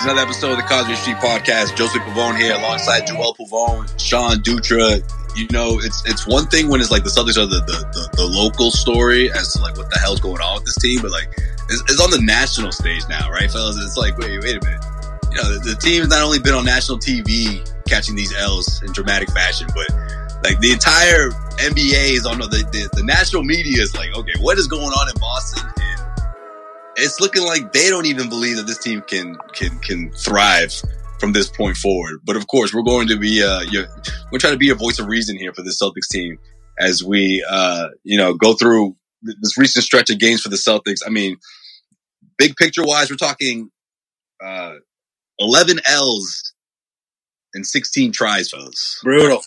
It's another episode of the Causeway Street Podcast. Joseph Pavone here alongside Joel Pavone, Sean Dutra. You know, it's it's one thing when it's like the Celtics are the, the, the, the local story as to like what the hell's going on with this team, but like it's, it's on the national stage now, right, fellas? It's like, wait, wait a minute. You know, the, the team has not only been on national TV catching these L's in dramatic fashion, but like the entire NBA is on the, the the national media is like, okay, what is going on in Boston? And it's looking like they don't even believe that this team can can can thrive from this point forward. But of course, we're going to be uh, your, we're trying to be a voice of reason here for the Celtics team as we uh, you know go through this recent stretch of games for the Celtics. I mean, big picture wise, we're talking uh, eleven L's and sixteen tries, fellas. Brutal.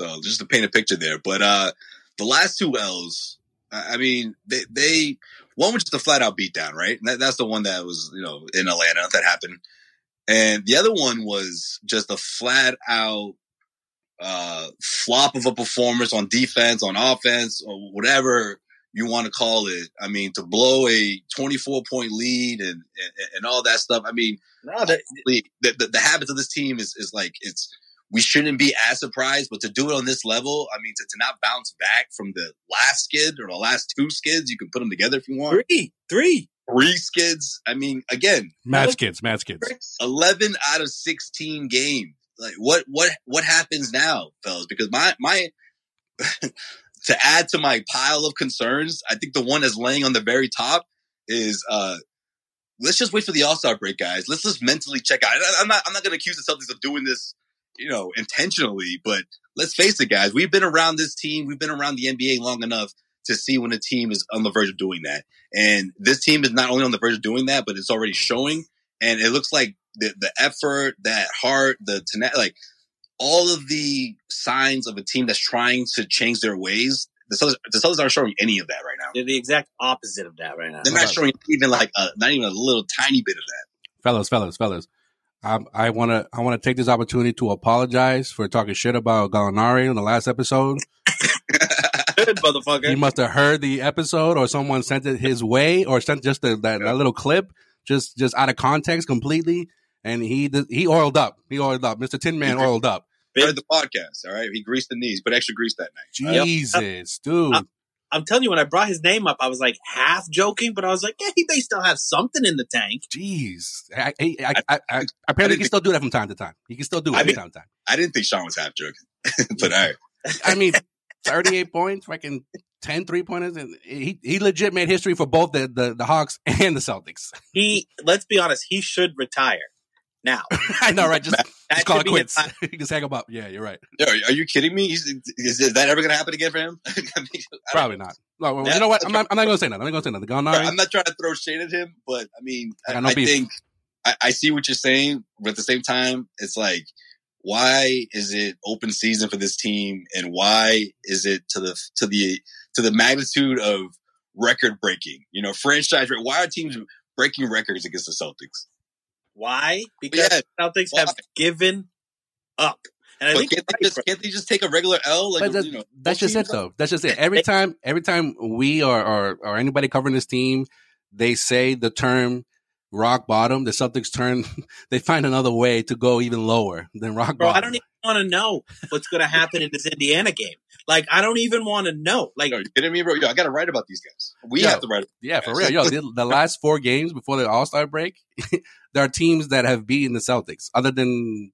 So just to paint a picture there. But uh the last two L's, I I mean, they they one was just a flat out beatdown, right? And that, that's the one that was, you know, in Atlanta that happened. And the other one was just a flat out uh flop of a performance on defense, on offense, or whatever you want to call it. I mean, to blow a 24 point lead and, and and all that stuff. I mean, No, that, the, the, the habits of this team is, is like it's we shouldn't be as surprised, but to do it on this level, I mean, to, to not bounce back from the last skid or the last two skids, you can put them together if you want. three, three. Three skids. I mean, again, Match kids, match kids. eleven out of sixteen games. Like what what what happens now, fellas? Because my my to add to my pile of concerns, I think the one that's laying on the very top is uh let's just wait for the All Star break, guys. Let's just mentally check out. I- I'm not I'm not gonna accuse the Celtics of doing this, you know, intentionally, but let's face it, guys. We've been around this team, we've been around the NBA long enough to see when a team is on the verge of doing that. And this team is not only on the verge of doing that, but it's already showing. And it looks like the the effort, that heart, the tena- like all of the signs of a team that's trying to change their ways. The Celtics, the Celtics aren't showing any of that right now. They're the exact opposite of that right now. They're not showing even like a, not even a little tiny bit of that. fellas, fellas, fellas. Um, I want to I want to take this opportunity to apologize for talking shit about Gallinari on the last episode. Good motherfucker. He must have heard the episode, or someone sent it his way, or sent just the, that, that little clip, just just out of context completely. And he he oiled up. He oiled up. Mister Tin Man oiled up. Heard the podcast, all right. He greased the knees, but extra grease that night. Jesus, dude. I'm telling you, when I brought his name up, I was like half joking, but I was like, yeah, he may still have something in the tank. Jeez. I, I, I, I, I, apparently, he can still do that from time to time. He can still do it I from mean- time to time. I didn't think Sean was half joking, but all right. I mean, 38 points, fucking 10 three pointers. And he, he legit made history for both the, the, the Hawks and the Celtics. He, let's be honest, he should retire. now. I know, right? Just, just call it quits. just hang him up. Yeah, you're right. Yo, are you kidding me? He's, is, is that ever going to happen again for him? I mean, Probably know. not. No, well, Yeah, you know what? I'm not, I'm not going to say nothing. I'm not going to say nothing. Going Right. I'm not trying to throw shade at him, but I mean, I I, I think I, I see what you're saying, but at the same time, it's like, why is it open season for this team, and why is it to the to the to the magnitude of record breaking? You know, franchise. rec- Why are teams breaking records against the Celtics? Why? Because Yeah. the Celtics Why? have given up. And I But think can't they just can't they just take a regular L? Like But that- you know, that's just it, though. That's just it. Every time, every time we or, or or anybody covering this team, they say the term rock bottom. The Celtics turn, they find another way to go even lower than rock bro, bottom. I don't even want to know what's going to happen in this Indiana game. Like, I don't even want to know. Like, Are you kidding me, bro? Yo, I got to write about these guys. We Yo. have to write. Yeah, for real. Yo, the, the last four games before the All Star break, there are teams that have beaten the Celtics, other than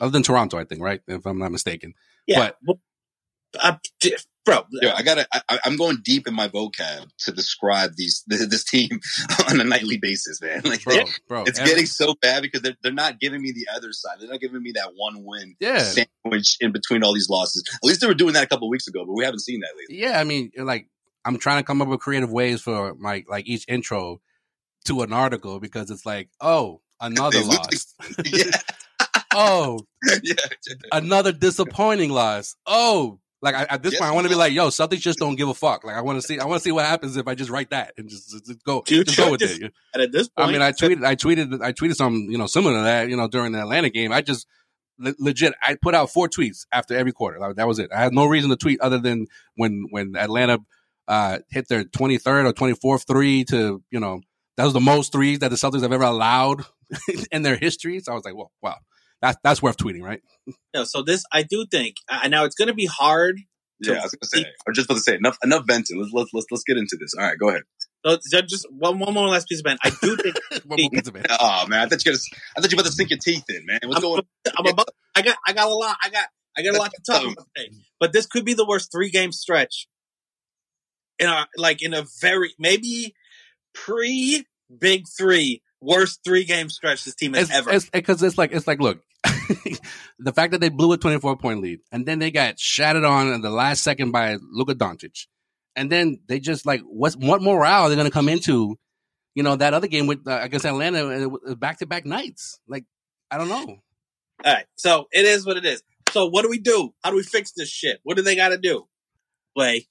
other than Toronto, I think, right? If I'm not mistaken. yeah, But- uh, bro, Yo, I gotta. I, I'm going deep in my vocab to describe these this, this team on a nightly basis, man. Like Bro, they're- bro, it's every- getting so bad because they're they're not giving me the other side. They're not giving me that one win yeah, sandwich in between all these losses. At least they were doing that a couple weeks ago, but we haven't seen that lately. yeah. I mean, like I'm trying to come up with creative ways for my like each intro to an article because it's like, oh, another They lose loss. yeah, oh, yeah. another disappointing loss. Oh, like I, at this Yes, point, I want to be like, yo, Celtics just don't give a fuck. Like I want to see, I want to see what happens if I just write that and just, just go, Dude, just go with just- it. and at this point, I mean, I tweeted, I tweeted, I tweeted something, you know, similar to that, you know, during the Atlanta game. I just le- legit, I put out four tweets after every quarter. Like, that was it. I had no reason to tweet other than when when Atlanta uh, hit their twenty third or twenty fourth three to, you know, that was the most threes that the Celtics have ever allowed in their history. So I was like, well, wow, that's that's worth tweeting, right? you know, so this, I do think, I now it's going to be hard. Yeah, I was gonna say. I was just about to say enough. Enough venting. Let's let's let's let's get into this. All right, go ahead. So, so just one, one more last piece of man. I do think One more piece of it. Oh man, I thought you gonna, I thought you were about to sink your teeth in, man. What's I'm, going? I'm about. I got. I got a lot. I got. I got a lot to talk um, about today. But this could be the worst three game stretch. In a like in a very maybe pre big three worst three game stretch this team has It's, ever. it's because it's like it's like look, the fact that they blew a twenty four point lead and then they got shattered on in the last second by Luka Doncic, and then they just like what what morale are they going to come into? You know that other game with uh, against Atlanta and back to back nights. Like I don't know. All right. So it is what it is. So what do we do? How do we fix this shit? What do they got to do? Play.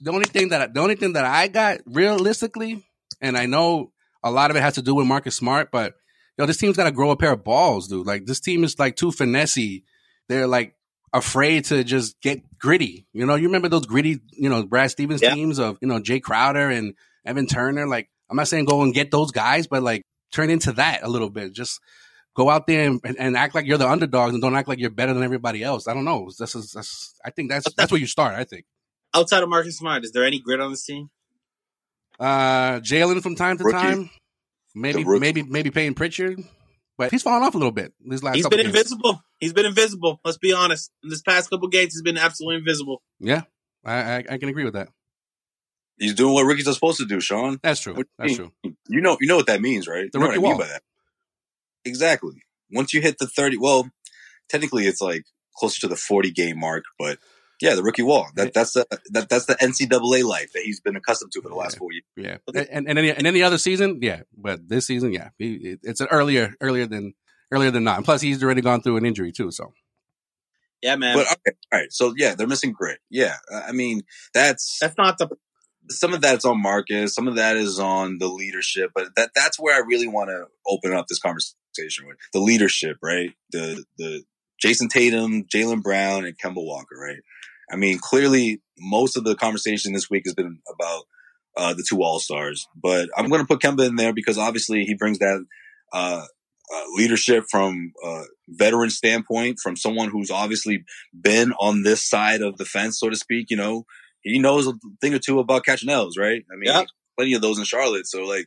The only thing that I, the only thing that I got realistically, and I know a lot of it has to do with Marcus Smart, but yo, this team's got to grow a pair of balls, dude. Like this team is like too finessey. They're like afraid to just get gritty. You know, you remember those gritty, you know, Brad Stevens Yeah. teams of you know Jae Crowder and Evan Turner. Like I'm not saying go and get those guys, but like turn into that a little bit. Just go out there and, and, act like you're the underdogs and don't act like you're better than everybody else. I don't know. This is that's, I think that's that's where you start. I think. Outside of Marcus Smart, is there any grit on this team? Uh, Jaylen from time to Rookie. time, maybe maybe maybe Payton Pritchard, but he's fallen off a little bit these last. He's couple been games. invisible. He's been invisible. Let's be honest. In this past couple games, he's been absolutely invisible. Yeah, I, I I can agree with that. He's doing what rookies are supposed to do, Sean. That's true. That's you true. You know, you know what that means, right? The you know rookie what I mean wall. by that. Exactly. Once you hit the thirty, well, technically it's like closer to the forty game mark, but yeah, the rookie wall. That that's the that that's the NCAA life that he's been accustomed to for the last Yeah. four years. Yeah, and and any and any other season, yeah, but this season, yeah, he, it's an earlier earlier than earlier than not. And plus, he's already gone through an injury too. So Yeah, man. But okay, all right. So yeah, they're missing grit. Yeah, uh, I mean that's That's not the. some of that's on Marcus, some of that is on the leadership, but that that's where I really want to open up this conversation with the leadership, right? The the Jayson Tatum, Jaylen Brown, and Kemba Walker, right? I mean, clearly most of the conversation this week has been about uh, the two All Stars, but I'm going to put Kemba in there because obviously he brings that uh, uh, leadership from a veteran standpoint, from someone who's obviously been on this side of the fence, so to speak. You know, he knows a thing or two about catching L's, right? I mean, Yeah. plenty of those in Charlotte. So, like,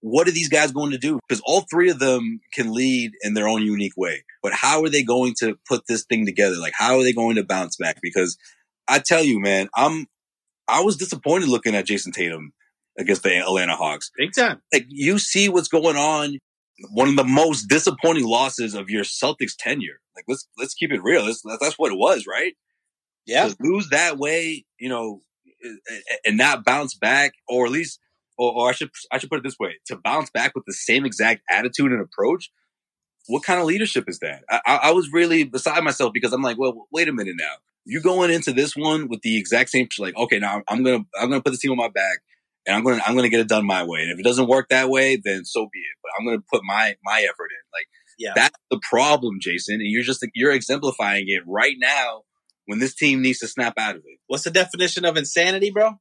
what are these guys going to do? Because all three of them can lead in their own unique way. But how are they going to put this thing together? Like, how are they going to bounce back? Because I tell you, man, I'm I was disappointed looking at Jayson Tatum against the Atlanta Hawks Big time. like you see what's going on. one of the most disappointing losses of your Celtics tenure. Like let's let's keep it real. That's, that's what it was, right? Yeah. To lose that way, you know, and not bounce back, or at least, or, or I should I should put it this way: to bounce back with the same exact attitude and approach. What kind of leadership is that? I, I, was really beside myself because I'm like, well, wait a minute now. You going into this one with the exact same like, okay, now I'm gonna I'm gonna put the team on my back and I'm gonna I'm gonna get it done my way. And if it doesn't work that way, then so be it. But I'm gonna put my my effort in. Like Yeah. that's the problem, Jayson. And you're just you're exemplifying it right now when this team needs to snap out of it. What's the definition of insanity, bro?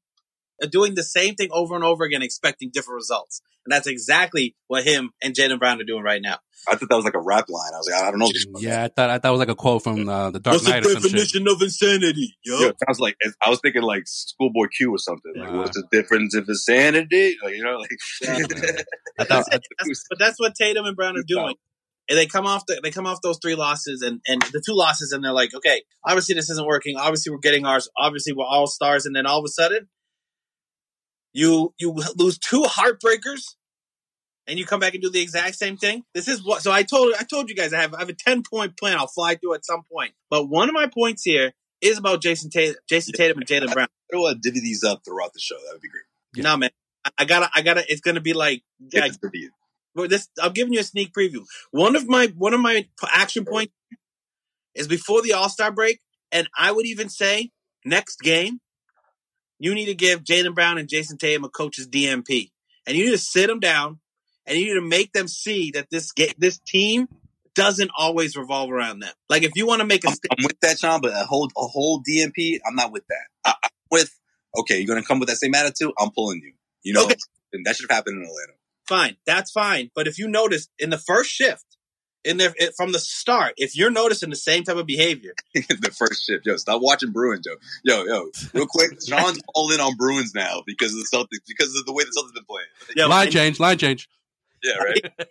Uh, Doing the same thing over and over again, expecting different results. And that's exactly what him and Jaylen Brown are doing right now. I thought that was like a rap line. I was like, I don't know. This Yeah, I thought I thought it was like a quote from uh, the Dark Knight or some shit. of insanity, yo? Yo, it sounds like I was thinking like Schoolboy Q or something. Like, Yeah. what's the difference if it's sanity? Like, you know, like I thought, That's- but that's what Tatum and Brown are doing. And they come off the, they come off those three losses and, and the two losses and they're like, okay, obviously this isn't working. Obviously we're getting ours. Obviously we're all stars. And then all of a sudden you, you lose two heartbreakers and you come back and do the exact same thing. This is what, so I told, I told you guys I have, I have a 10 point plan. I'll fly through at some point. But one of my points here is about Jayson Tatum, Jayson Tatum and Jaylen Brown. I don't want to divvy these up throughout the show. That would be great. Yeah. No, man. I- I gotta, I gotta, it's gonna be like, Get like this divvy in. well, this I'm giving you a sneak preview. One of my one of my action points is before the All Star break, and I would even say next game, you need to give Jaylen Brown and Jayson Tatum a coach's DNP, and you need to sit them down, and you need to make them see that this ga- this team doesn't always revolve around them. Like if you want to make a I'm, st- I'm with that, Sean, but a whole a whole DNP, I'm not with that. I, I'm with okay, you're gonna come with that same attitude. I'm pulling you. You know, Okay. and that should have happened in Atlanta. fine, that's fine. But if you notice in the first shift, in there from the start, if you're noticing the same type of behavior, the first shift. Yo, stop watching Bruins, yo. Yo, yo, real quick. Sean's all in on Bruins now because of the Celtics, because of the way the Celtics been playing. Yeah, line and- change, line change. Yeah, right.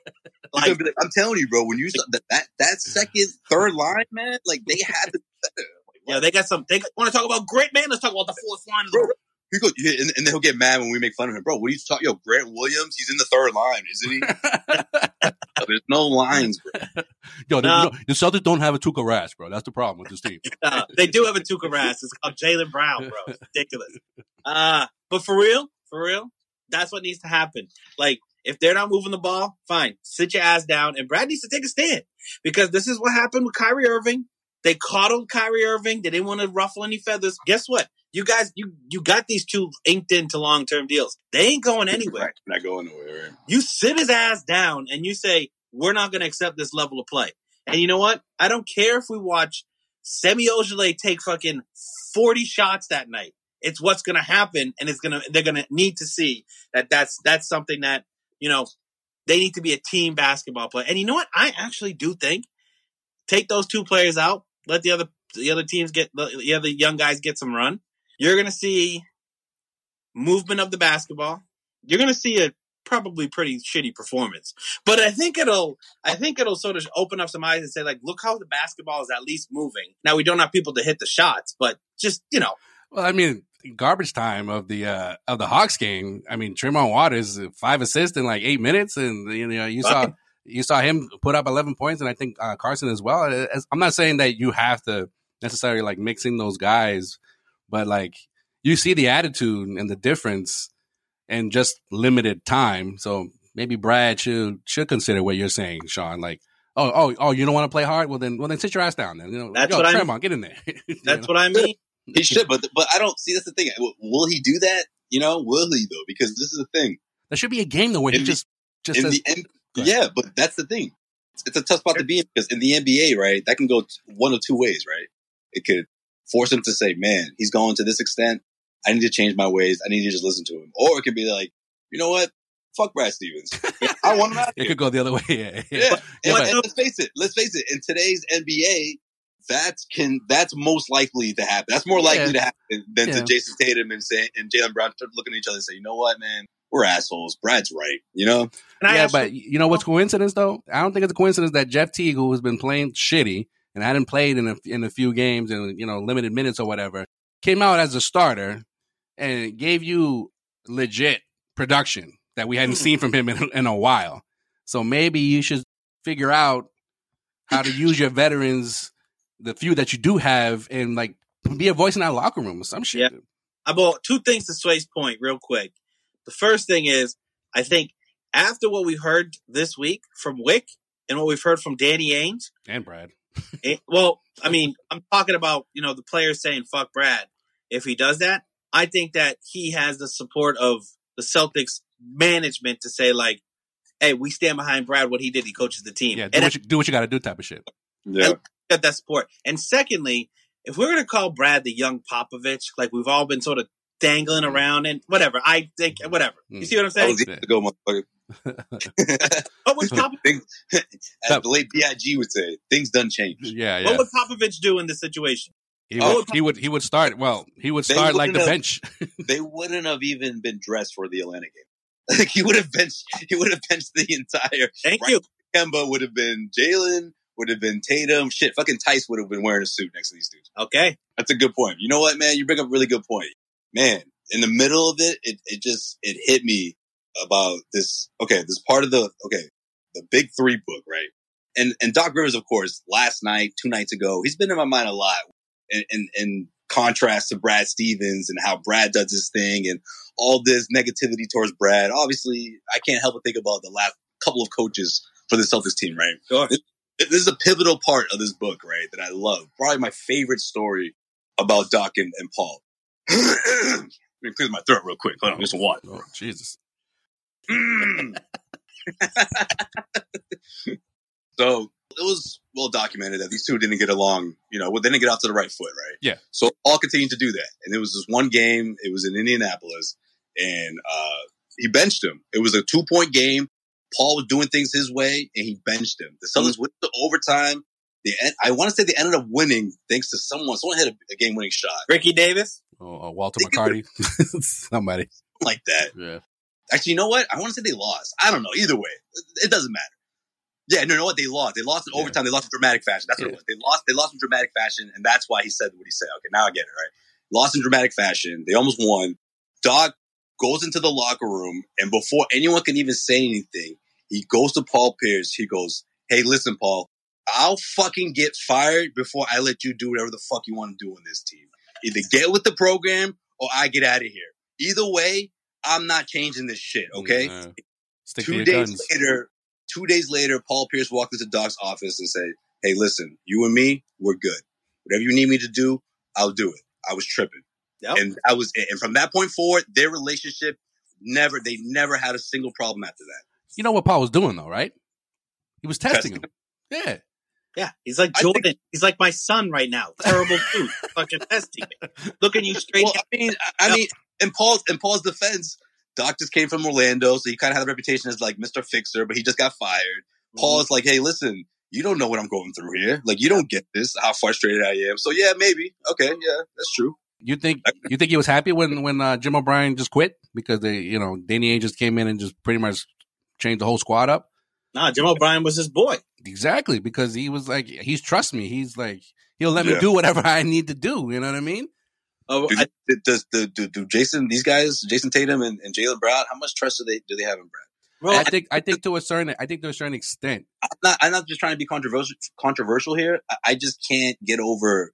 Like like, I'm telling you, bro. When you saw that that, that second, third line, man, like they had to. Like, Yeah, they got some. They want to talk about great man. Let's talk about the fourth line of the Bro. He goes, yeah, and, and then he'll get mad when we make fun of him, bro. What are you talking? Yo, Grant Williams, he's in the third line, isn't he? There's no lines, bro. Yo, the, No. no, the Celtics don't have a Tuukka Rask, bro. That's the problem with this team. Uh, they do have a Tuukka Rask. It's called Jaylen Brown, bro. It's ridiculous. Uh, but for real, for real, that's what needs to happen. Like, if they're not moving the ball, fine. Sit your ass down. And Brad needs to take a stand because this is what happened with Kyrie Irving. They coddled Kyrie Irving. They didn't want to ruffle any feathers. Guess what? You guys, you you got these two inked into long term deals. They ain't going anywhere. Not going nowhere. Right? You sit his ass down and you say, we're not going to accept this level of play. And you know what? I don't care if we watch Semi Ojeleye take fucking 40 shots that night. It's what's going to happen. And it's going to, they're going to need to see that that's, that's something that, you know, they need to be a team basketball player. And you know what? I actually do think take those two players out, let the other, the other teams get, the other young guys get some run. You're going to see movement of the basketball. You're going to see a probably pretty shitty performance. But I think it'll I think it'll sort of open up some eyes and say like, look how the basketball is at least moving. Now we don't have people to hit the shots, but just you know, Well, I mean, garbage time of the uh of the Hawks game. I mean, Tremont Waters five assists in like eight minutes, and you know you saw you saw him put up eleven points, and I think uh, Carsen as well. Uh, as- I'm not saying that you have to necessarily like mixing those guys, but like you see the attitude and the difference in just limited time. So maybe Brad should should consider what you're saying, Sean. Like. Oh, oh, oh! You don't want to play hard? Well, then, well, then sit your ass down. Then, you know, That's yo, what I'm- Tremont, get in there. You that's know? what I mean. He should, but but I don't see. That's the thing. Will he do that? You know, will he though? Because this is the thing. There should be a game though where he the- just just in says, the end, yeah, but that's the thing. It's, it's a tough spot to be in because in the NBA, right, that can go one of two ways, right? It could force him to say, "Man, he's going to this extent. I need to change my ways. I need to just listen to him," or it could be like, "You know what? Fuck Brad Stevens. I want him out of it could go the other way. Yeah, yeah. Yeah, Yeah, and, but- and let's face it. Let's face it. In today's NBA, that's can that's most likely to happen. That's more likely Yeah. to happen than Yeah. to Jayson Tatum and say and Jaylen Brown start looking at each other and say, "You know what, man? We're assholes. Brad's right." You know? And I yeah, but you know what's coincidence though? I don't think it's a coincidence that Jeff Teague, who has been playing shitty and hadn't played in a, in a few games and you know limited minutes or whatever, came out as a starter and gave you legit production that we hadn't Hmm. seen from him in, in a while. So maybe you should figure out how to use your veterans, the few that you do have, and like be a voice in that locker room or some shit. Yeah. I bought two things to Sway's point real quick. The first thing is, I think after what we heard this week from Wyc and what we've heard from Danny Ainge, And Brad. It, well, I mean, I'm talking about, you know, the players saying fuck Brad. If he does that, I think that he has the support of the Celtics management to say like, hey, we stand behind Brad what he did. He coaches the team. Yeah, do and what you, do what you got to do type of shit. Yeah. got that support. And secondly, if we're going to call Brad the young Popovich, like we've all been sort of dangling around and whatever, I think whatever. You see what I'm That saying? was years ago, motherfucker. What would Pop- Things, as the late Big would say, things done change. Yeah, yeah. what would Popovich do in this situation? He Oh, would, he would he would start well. He would start like the have- bench. They wouldn't have even been dressed for the Atlanta game. Like he would have benched. He would have benched the entire. Thank Right. you. Kemba would have been Jaylen. Would have been Tatum. Shit, fucking Theis would have been wearing a suit next to these dudes. Okay. That's a good point. You know what, man? You bring up a really good point. Man, in the middle of it, it, it just, it hit me about this. Okay, this part of the, okay, the big three book, right? And, and Doc Rivers, of course, last night, two nights ago, he's been in my mind a lot in, in, in contrast to Brad Stevens and how Brad does his thing and all this negativity towards Brad. Obviously, I can't help but think about the last couple of coaches for the Celtics team, right? Sure. this is a pivotal part of this book, right? That I love. Probably my favorite story about Doc and, and Paul. Let me clear my throat real quick. Hold on, just one. Oh, Jesus. so it was well documented that these two didn't get along. You know, well, they didn't get off to the right foot, right? Yeah. So Paul continued to do that, and it was this one game. It was in Indianapolis, and uh, he benched him. It was a two point game. Paul was doing things his way, and he benched him. The Celtics went to overtime. The end, I want to say they ended up winning thanks to someone. Someone hit a, a game winning shot Ricky Davis. Oh, uh, Walter McCarty. Somebody. like that. Yeah. Actually, you know what? I want to say they lost. I don't know. Either way, it- it doesn't matter. Yeah, no, you know what? They lost. They lost in Yeah. overtime. They lost in dramatic fashion. That's what Yeah. it was. They lost. They lost in dramatic fashion, and that's why he said what he said. Okay, now I get it. Right? Lost in dramatic fashion. They almost won. Doc goes into the locker room, and before anyone can even say anything, he goes to Paul Pierce. He goes, "Hey, listen, Paul. I'll fucking get fired before I let you do whatever the fuck you want to do on this team. Either get with the program or I get out of here. Either way, I'm not changing this shit. Okay." Yeah. Stick to two your days guns. later, two days later, Paul Pierce walked into Doc's office and said, "Hey, listen, you and me, we're good. Whatever you need me to do, I'll do it." I was tripping, Yep. and I was, and from that point forward, their relationship never, they never had a single problem after that. You know what Paul was doing though, right? He was testing him. Yeah. Yeah, he's like I think- Jordan. he's like my son right now. Terrible food, fucking testing me, looking you straight. Well, I mean, I I mean, in Paul's in Paul's defense, Doc just came from Orlando, so he kind of had a reputation as like Mr. Fixer, but he just got fired. Mm-hmm. Paul is like, hey, listen, you don't know what I'm going through here. Like, you don't get this, how frustrated I am. So yeah, maybe. Okay, yeah, that's true. You think you think he was happy when when uh, Jim O'Brien just quit because they you know Danny Ainge just came in and just pretty much changed the whole squad up? Nah, Jim O'Brien was his boy. Exactly because he was like he's trust me. He's like he'll let me do whatever I need to do. You know what I mean? Oh, Do, I, does do, do, do Jayson these guys, Jayson Tatum and, and Jaylen Brown, how much trust do they do they have in Brad? well, I think I think to a certain I think to a certain extent. I'm not I'm not just trying to be controversial controversial here. I, I just can't get over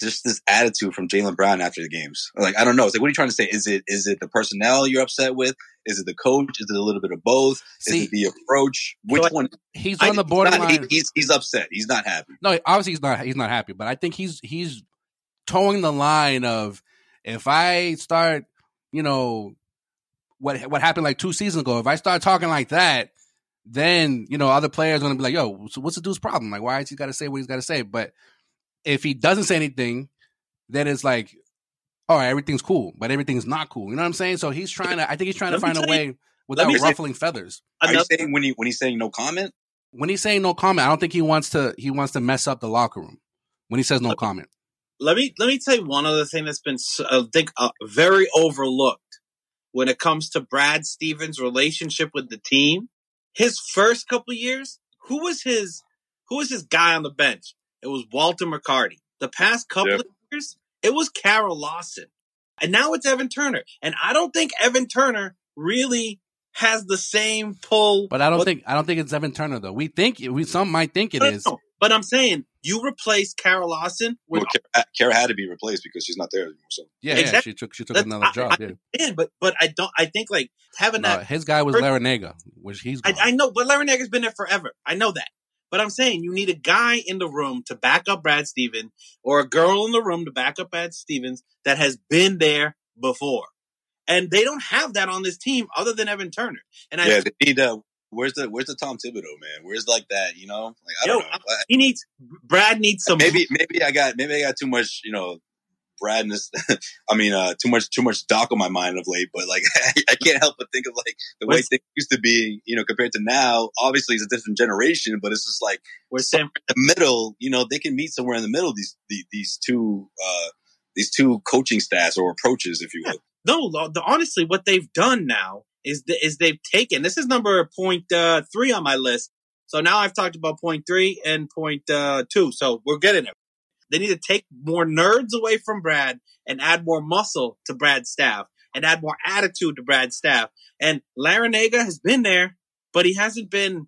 just this attitude from Jaylen Brown after the games. Like I don't know. It's like what are you trying to say? Is it is it the personnel you're upset with? Is it the coach? Is it a little bit of both? See, is it the approach? Which So one? he's I on the think he's not- borderline. he- he's he's upset. He's not happy. No, obviously he's not. He's not happy, but I think he's he's towing the line of if I start, you know, what what happened like two seasons ago. If I start talking like that, then you know other players are gonna be like, "Yo, so what's the dude's problem? Like, why has he got to say what he's got to say?" But if he doesn't say anything, then it's like, all right, everything's cool, but everything's not cool. You know what I'm saying? So he's trying to. I think he's trying to Let me find a tell you- way without me say- ruffling feathers. Are you another, saying when he when he's saying no comment? When he's saying no comment, I don't think he wants to. He wants to mess up the locker room. When he says no comment. let me let me tell you one other thing that's been I think uh, very overlooked when it comes to Brad Stevens' relationship with the team. His first couple years, who was his who was his guy on the bench? It was Walter McCarty. The past couple Yep. of years, it was Kara Lawson, and now it's Evan Turner. And I don't think Evan Turner really has the same pull. But I don't What- think I don't think it's Evan Turner though. We think we some might think it No, is. no, But I'm saying you replace Kara Lawson with Well, Kara, Kara had to be replaced because she's not there anymore. So Yeah, yeah. Exactly. She took she took That's- another I- job. I- yeah. but but I don't. I think like having No, that. his guy was Larranaga, which he's I, gone. I know, but Larranaga's been there forever. I know that. But I'm saying you need a guy in the room to back up Brad Stevens, or a girl in the room to back up Brad Stevens that has been there before. And they don't have that on this team other than Evan Turner. And I yeah, they need uh, where's the where's the Tom Thibodeau man? Where's like that? You know, like I don't know. I- he needs Brad needs some maybe maybe I got maybe I got too much you know Bradness. I mean, uh, too much too much Doc on my mind of late. But like, I can't help but think of like the way What's- things used to be. You know, compared to now. Obviously, it's a different generation, but it's just like where Sam the middle. You know, they can meet somewhere in the middle. These these, these two uh, these two coaching staffs or approaches, if you will. No, the, the- honestly, what they've done now is the, is they've taken this is number point uh, three on my list. So now I've talked about point three and point uh, two. So we're getting it. They need to take more nerds away from Brad and add more muscle to Brad's staff and add more attitude to Brad's staff. And Larranaga has been there, but he hasn't been.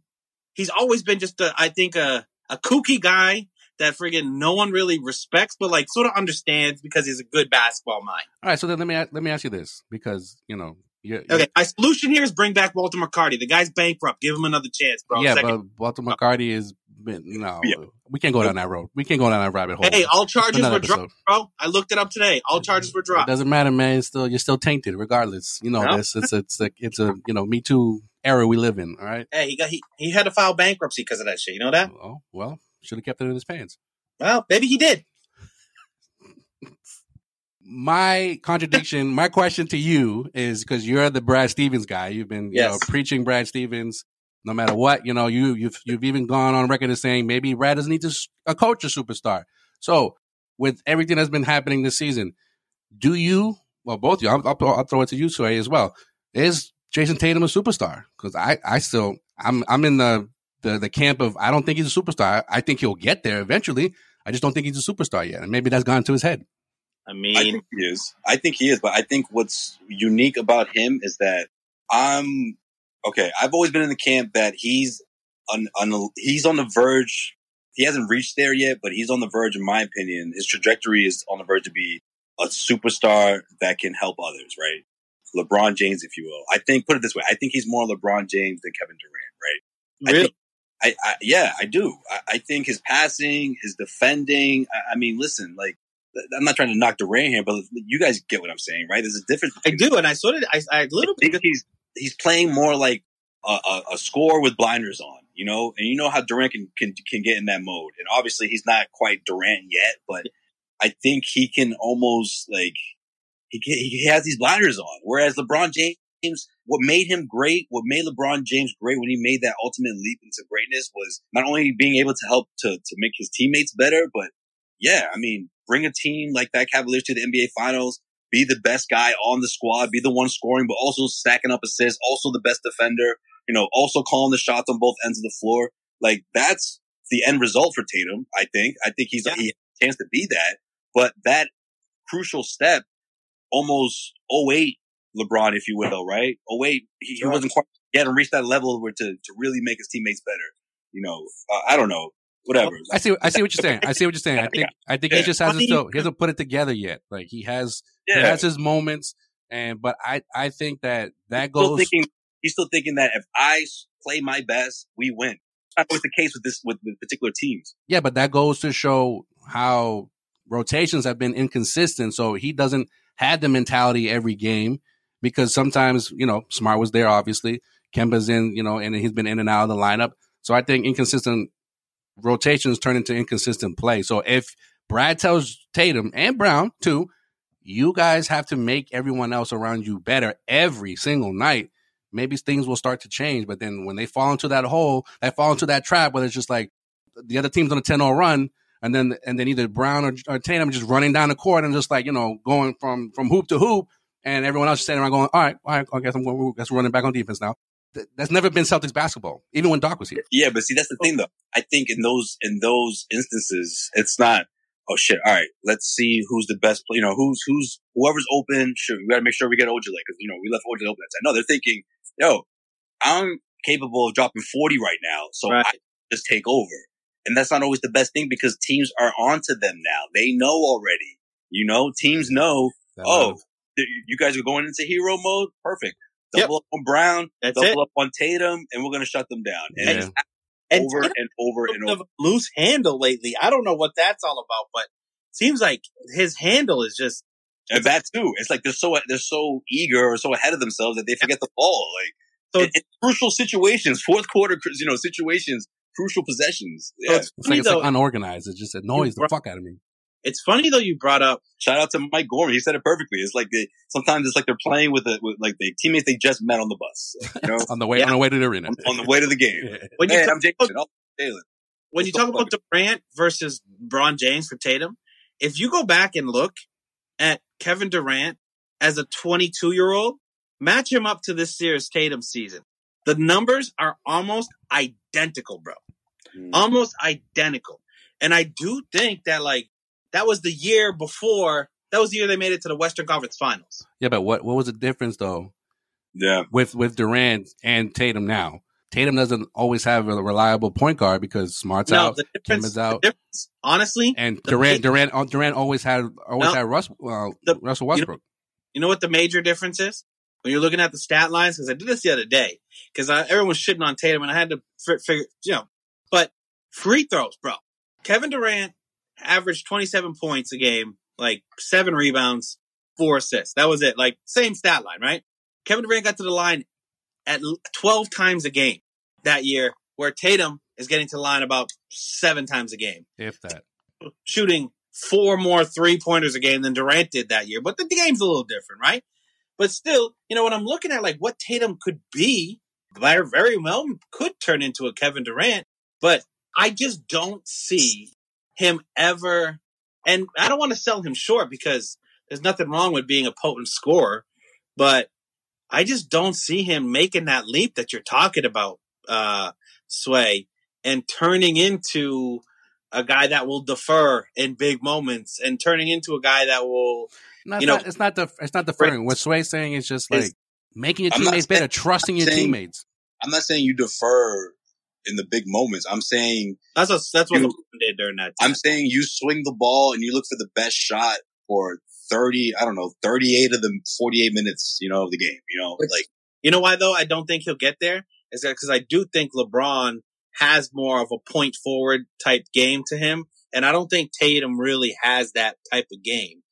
He's always been just a, I think a a kooky guy that friggin' no one really respects, but like sort of understands because he's a good basketball mind. All right, so then let me let me ask you this because you know you're, Okay, my solution here is bring back Walter McCarty. The guy's bankrupt. Give him another chance, bro. yeah, Second- but Walter McCarty is no, Yeah. we can't go down that road. We can't go down that rabbit hole. hey, all charges Another were dropped, bro. I looked it up today. All charges were It dropped. doesn't matter, man. It's still you're still tainted, regardless. You know No. this. It's it's a it's a you know Me Too era we live in. All right. Hey, he got he, he had to file bankruptcy because of that shit. You know that? Oh well, should have kept it in his pants. Well, maybe he did. My contradiction, my question to you is because you're the Brad Stevens guy. You've been you know Yes. preaching Brad Stevens. No matter what, you know you you've you've even gone on record as saying maybe Brad doesn't need to s- a coach a superstar. So with everything that's been happening this season, do you? Well, both of you. I'll, I'll, I'll throw it to you, Sway, as well. Is Jayson Tatum a superstar? Because I, I still, I'm, I'm in the, the, the camp of I don't think he's a superstar. I think he'll get there eventually. I just don't think he's a superstar yet, and maybe that's gone to his head. I I mean, think he is. I think he is. But I think what's unique about him is that I'm okay. I've always been in the camp that he's on, on he's on the verge. He hasn't reached there yet, but he's on the verge. In my opinion, his trajectory is on the verge to be a superstar that can help others. Right, LeBron James, if you will. I think put it this way: I think he's more LeBron James than Kevin Durant. Right. I really, think- I, I yeah, I do. I, I think his passing, his defending. I, I mean, listen, like I'm not trying to knock Durant here, but you guys get what I'm saying, right? There's a difference. I do, and I sort of, I, I a little I think bit. he's he's playing more like a, a, a score with blinders on, you know. And you know how Durant can, can can get in that mode. And obviously, he's not quite Durant yet, but I think he can almost like he can, he has these blinders on. Whereas LeBron James, what made him great, what made LeBron James great when he made that ultimate leap into greatness was not only being able to help to to make his teammates better, but yeah, I mean, bring a team like that Cavaliers to the NBA Finals be the best guy on the squad, be the one scoring, but also stacking up assists, also the best defender, you know, also calling the shots on both ends of the floor. Like that's the end result for Tatum. I think. I think he's Yeah. he has a chance to be that, but that crucial step, almost 08 LeBron, if you will, right? 08, he, he wasn't quite he hadn't reached that level where to to really make his teammates better. You know, uh, I don't know, whatever. I see. I see what you're saying. I see what you're saying. I think. I think he just hasn't still. He hasn't put it together yet. Like he has. He yeah, has his moments, and but I. I think that that still goes. thinking he's still thinking that if I play my best, we win. That's always the case with this with, with particular teams. Yeah, but that goes to show how rotations have been inconsistent. So he doesn't have the mentality every game because sometimes, you know, Smart was there, obviously. Kemba's in, you know, and he's been in and out of the lineup. So I think inconsistent rotations turn into inconsistent play. So if Brad tells Tatum and Brown too, you guys have to make everyone else around you better every single night. Maybe things will start to change, but then when they fall into that hole, they fall into that trap where it's just like the other team's on a 10 0 run, and then and then either Brown or, or Tatum just running down the court and just like, you know, going from from hoop to hoop, and everyone else standing around going, All right, all right, I guess I'm going, I guess we're running back on defense now. Th- That's never been Celtics basketball, even when Doc was here. Yeah, but see, that's the thing though. I think in those in those instances, it's not. Oh shit! All right, let's see who's the best. Play, you know, who's who's whoever's open. Sure, we got to make sure we get Ojeleye because you know we left Ojeleye open. That time. No, they're thinking, yo, I'm capable of dropping 40 right now. So Right. I just take over. And that's not always the best thing because teams are onto them now. They know already. You know, teams know, oh, th- you guys are going into hero mode. Perfect. Yep. Double up on Brown, That's double it. up on Tatum, and we're going to shut them down. And Yeah. it's And over Tatum and over and over. of a loose handle lately. I don't know what that's all about, but seems like his handle is just And that too. It's like they're so they're so eager or so ahead of themselves that they forget the ball. Like So- in, in crucial situations, fourth quarter, you know, situations, crucial possessions. so Yeah. it's It's like, it's like unorganized. It just annoys the fuck out of me. It's funny though you brought up Shout out to Mike Gorman. He said it perfectly. It's like they, sometimes it's like they're playing with, the, with like the teammates they just met on the bus. You know, On the way Yeah. on the way to the arena. on, on the way to the game. Yeah. when you Hey, talk, I'm Jayson. Jaylen. when you talk about Durant versus Bron James for Tatum. If you go back and look at Kevin Durant as a 22 year old, match him up to this year's Tatum season. The numbers are almost identical, bro. Mm. almost identical. And I do think that like that was the year before that was the year they made it to the Western Conference Finals. Yeah, but what what was the difference though Yeah. with with Durant and Tatum now? Tatum doesn't always have a reliable point guard because Smart's no, out the difference, Kemba's out. the difference, honestly, and the Durant ma- Durant uh, Durant always had always No. had Russ uh, The- Russell you know- Westbrook. you know what the major difference is when you're looking at the stat lines. Because I did this the other day because everyone was shitting on Tatum, and I had to fi- figure, you know, but free throws, bro. Kevin Durant averaged 27 points a game, like seven rebounds, four assists. That was it. Like same stat line, right? Kevin Durant got to the line at 12 times a game that year, where Tatum is getting to the line about seven times a game, if that. shooting four more three pointers a game than Durant did that year. But the, the game's a little different, right? But still, you know, when I'm looking at like what Tatum could be, very very well could turn into a Kevin Durant, but I just don't see him ever. And I don't want to sell him short because there's nothing wrong with being a potent scorer, but I just don't see him making that leap that you're talking about, uh, Sway, and turning into a guy that will defer in big moments and turning into a guy that will No, You know- not, it's not the it's not deferring. What Sway's saying is just like making your I'm teammates saying- better, trusting your saying- teammates. I'm not saying you defer in the big moments. I'm saying That's what that's what You- did during that time. I'm saying you swing the ball and you look for the best shot for 30, I don't know, 38 of the 48 minutes, you know, of the game, you know, like, you know why though? I don't think he'll get there. Is that because I do think LeBron has more of a point forward type game to him, and I don't think Tatum really has that type of game.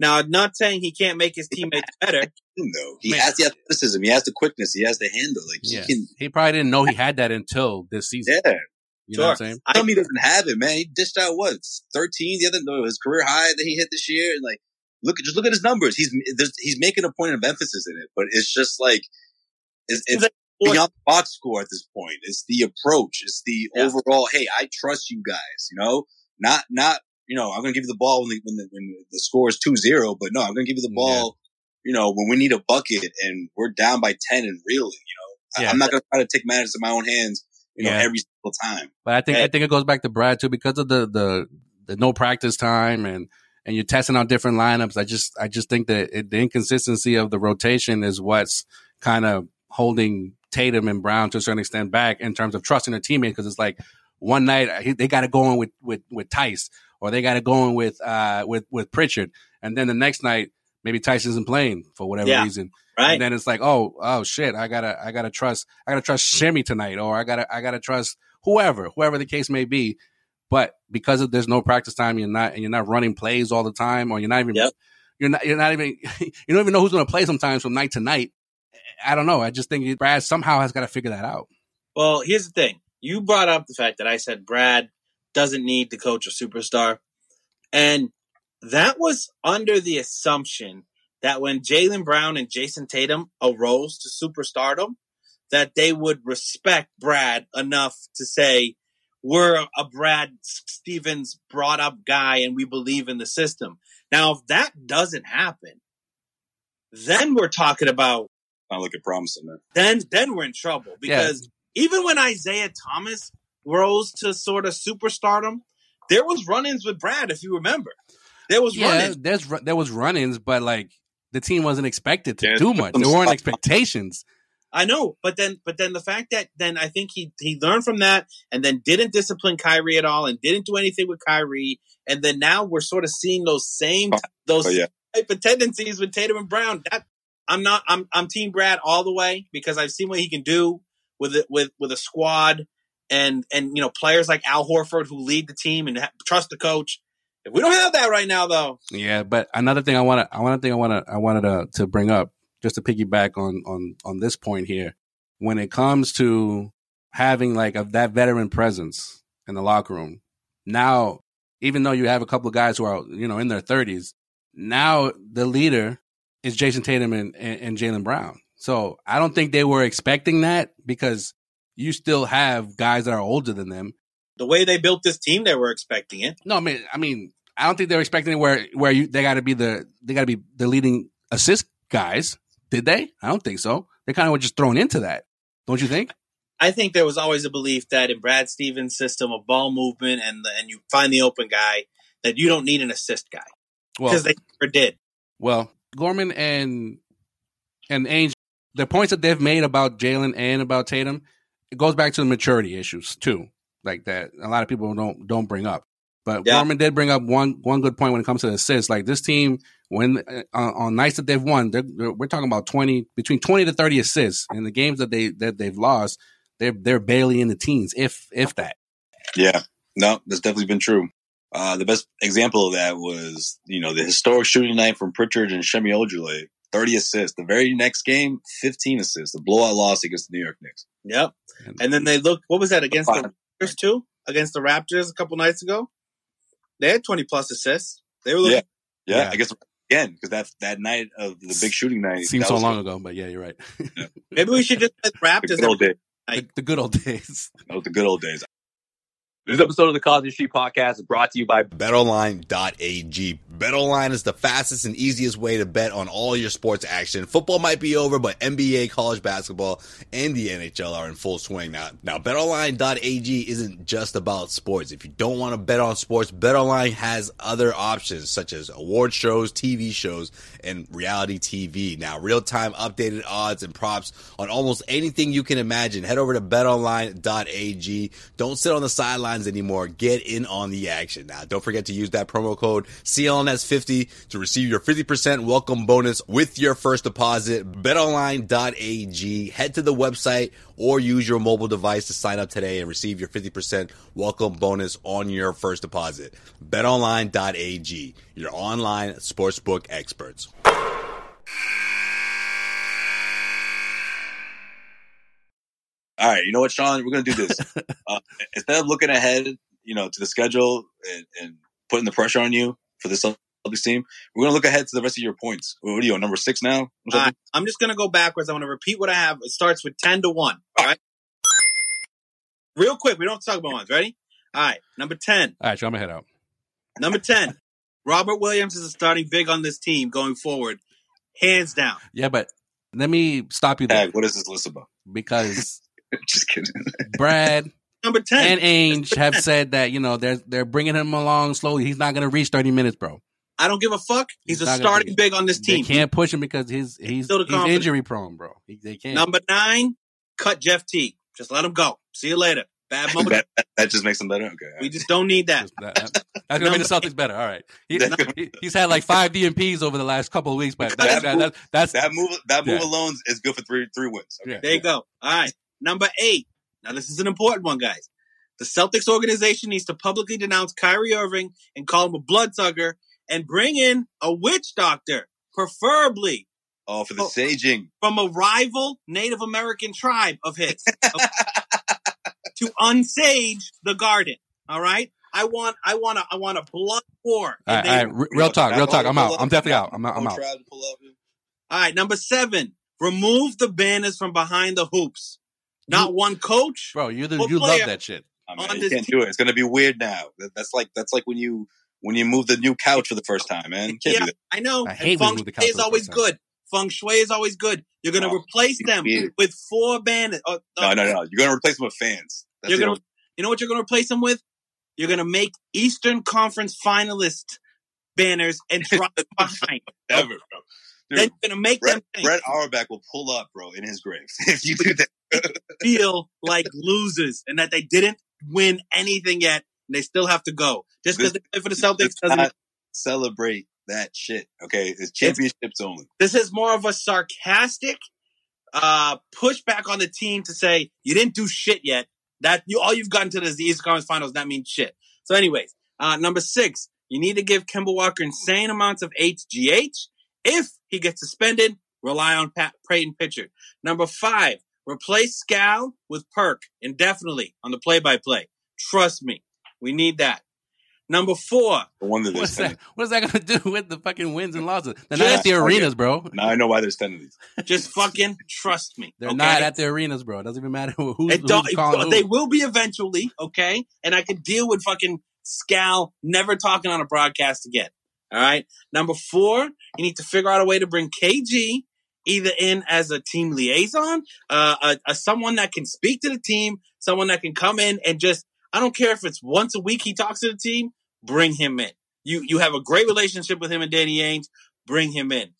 Now, I'm not saying he can't make his teammates better. no, he Man. has the athleticism, he has the quickness, he has the handle, like, Yeah. he can, He probably didn't know he had that until this season. yeah. You know what I'm Sure. saying? Tell me he doesn't have it, man. He dished out what, 13 the other, no, his career high that he hit this year, and like, look, just look at his numbers. He's, there's, he's making a point of emphasis in it, but it's just like, it's, it's beyond the box score at this point. It's the approach. It's the Yeah. overall. Hey, I trust you guys. You know, not not you know. I'm going to give you the ball when the, when the, when the score is 2-0, but no, I'm going to give you the ball. You know, when we need a bucket and we're down by ten and reeling. You know, I- Yeah. I'm not going to try to take matters in my own hands. You know, Yeah. every single time. But I think Hey. I think it goes back to Brad too because of the the the no practice time and and you're testing out different lineups. I just I just think that it, the inconsistency of the rotation is what's kind of holding Tatum and Brown to a certain extent back in terms of trusting their teammates because it's like one night he, they got to go in with with with Theis or they got it going with uh with with Pritchard and then the next night maybe Theis isn't playing for whatever Yeah. reason Right? and then it's like, oh, oh shit, I gotta, I gotta trust, I gotta trust Shimmy tonight, or I gotta, I gotta trust whoever, whoever the case may be. But because of there's no practice time, you're not, and you're not running plays all the time, or you're not even, Yep. you're not, you're not even, you don't even know who's going to play sometimes from night to night. I don't know. I just think Brad somehow has got to figure that out. Well, here's the thing. You brought up the fact that I said Brad doesn't need to coach a superstar. And that was under the assumption that when Jaylen Brown and Jayson Tatum arose to superstardom, that they would respect Brad enough to say, we're a Brad Stevens brought up guy and we believe in the system. Now, if that doesn't happen, then we're talking about Not looking promising, man. then then we're in trouble because even when Isaiah Thomas rose to sort of superstardom, there was run-ins with Brad, if you remember. There was Yeah, run-ins. there's there was run-ins, but like the team wasn't expected to Yeah, do much. There weren't expectations. I know, but then, but then the fact that then I think he he learned from that, and then didn't discipline Kyrie at all, and didn't do anything with Kyrie, and then now we're sort of seeing those same those Oh, yeah. type of tendencies with Tatum and Brown. That I'm not. I'm I'm Team Brad all the way because I've seen what he can do with it with with a squad and and you know players like Al Horford who lead the team and ha- trust the coach. We don't have that right now, though, Yeah, but another thing I want to, I want to thing I want to, I wanted to, to bring up just to piggyback on on on this point here. When it comes to having like a, that veteran presence in the locker room, now even though you have a couple of guys who are you know in their thirties, now the leader is Jayson Tatum and and, and Jaylen Brown. So I don't think they were expecting that because you still have guys that are older than them the way they built this team, they were expecting it. no, I mean, I mean, I don't think they're expecting it where where you they got to be the they got to be the leading assist guys. Did they? I don't think so. They kind of were just thrown into that. Don't you think? I think there was always a belief that in Brad Stevens' system of ball movement and the, and you find the open guy that you don't need an assist guy Well, because they never did. well, Gorman and and Ainge, the points that they've made about Jaylen and about Tatum, it goes back to the maturity issues too, like that. A lot of people don't don't bring up. But Yeah. Gorman did bring up one one good point when it comes to assists. Like this team, when uh, on nights that they've won, they're, they're- we're talking about twenty between twenty to thirty assists. In the games that they that they've lost, they're they're barely in the teens, if if that. Yeah, no, that's definitely been true. Uh, the best example of that was, you know, the historic shooting night from Pritchard and Semi Ojeleye. 30 assists. The very next game, 15 assists. The blowout loss against the New York Knicks. Yep. And then they looked. What was that against the Raptors too? Against the Raptors a couple nights ago, they had twenty plus assists. They were looking. Yeah, Yeah. I guess again because that that night of the big shooting night Seems so was long ago, but yeah, you're right. Maybe we should just let The Raptors. good old days. the, the good old days. That was the good old days. This episode of the Causeway Street Podcast is brought to you by BetOnline.ag. BetOnline is the fastest and easiest way to bet on all your sports action. Football might be over, but NBA, college basketball, and the NHL are in full swing now. Now, BetOnline.ag isn't just about sports. If you don't want to bet on sports, BetOnline has other options such as award shows, TV shows, and reality TV. Now, real-time updated odds and props on almost anything you can imagine. Head over to BetOnline.ag. Don't sit on the sidelines anymore. Get in on the action. Now, don't forget to use that promo code CLNS50 to receive your 50% welcome bonus with your first deposit. BetOnline.ag. Head to the website or use your mobile device to sign up today and receive your 50% welcome bonus on your first deposit. BetOnline.ag. Your online sportsbook experts. All right, you know what, Sean? We're gonna do this. uh, instead of looking ahead, you know, to the schedule and, and putting the pressure on you for this Celtics team, we're gonna look ahead to the rest of your points. What are you on number six now? or right, I'm just gonna go backwards. I'm gonna repeat what I have. It starts with ten to one. All right. Real quick, we don't have to talk about ones. Ready? All right. Number ten. All right, so I'm gonna head out. Number ten. Robert Williams is a starting big on this team going forward, hands down. Yeah, but let me stop you there Tag, what is this list about? because Just kidding. Brad Number ten. and Ainge have said that you know they're they're bringing him along slowly. He's not going to reach 30 minutes, bro. I don't give a fuck. He's, He's a starting big on this They team. can't push him because he's he's, Still he's injury prone, bro. He, they can't. Number nine. Cut Jeff T. Just let him go. See you later. Bad moment. that, that, that just makes them better. Okay. all we just don't need that. That- that- that's gonna make the Celtics better. All right, he, he- he's had like five DNPs over the last couple of weeks, but that's That- that, that's that move, that move Yeah. alone is good for three three wins. Okay. Yeah. There you go. All right. Number eight. Now, this is an important one, guys. The Celtics organization needs to publicly denounce Kyrie Irving and call him a bloodsucker and bring in a witch doctor, preferably Oh, for the Oh. saging. from a rival Native American tribe of his to unsage the garden. All right. I want, I want a, I want a blood war. all right, they- all right, re- real talk, real talk. I'm out. I'm definitely out. I'm out. I'm out. to pull up. All right. Number seven, remove the banners from behind the hoops. Not one coach. Bro, you the, you love that shit. I mean, you can't team. do it. It's gonna be weird now. That's like that's like when you when you move the new couch for the first time, man. You can't Yeah, do that. I know. I And hate when feng move the shui couch is always good. Feng shui is always good. You're going to No, replace them weird. with four banners. Oh, uh, uh, No, oh, no, uh, no. You're gonna replace them with fans. That's You're gonna, only- you know what you're going to replace them with? You're going to make Eastern Conference finalist banners and drop it behind. ever, bro. Dude, then you're gonna make Brett, them think, Red Auerbach will pull up, bro, in his grave if you do that. feel like losers and that they didn't win anything yet. And they still have to go just because they play for the Celtics. Doesn't not celebrate that shit. Okay, it's championships only. this is more of a sarcastic uh pushback on the team to say you didn't do shit yet. That you all you've gotten to is the East Conference Finals. That means shit. So, anyways, uh number six, you need to give Kemba Walker insane amounts of HGH. If he gets suspended, rely on Pat Payton Pritchard. Number five, replace Scal with Perk indefinitely on the play-by-play. Trust me, we need that. Number four, No wonder What's that? What is that going to do with the fucking wins and losses? They're Just- not at the arenas, bro. Now I know why there's ten of these. just fucking trust me. They're okay? not at the arenas, bro. It doesn't even matter who, who's, It who's calling who. they will be eventually, okay? And I can deal with fucking Scal never talking on a broadcast again. All right. Number four, you need to figure out a way to bring KG either in as a team liaison, uh, a, a someone that can speak to the team, someone that can come in and just I don't care if it's once a week he talks to the team, bring him in. You you have a great relationship with him and Danny Ainge, bring him in.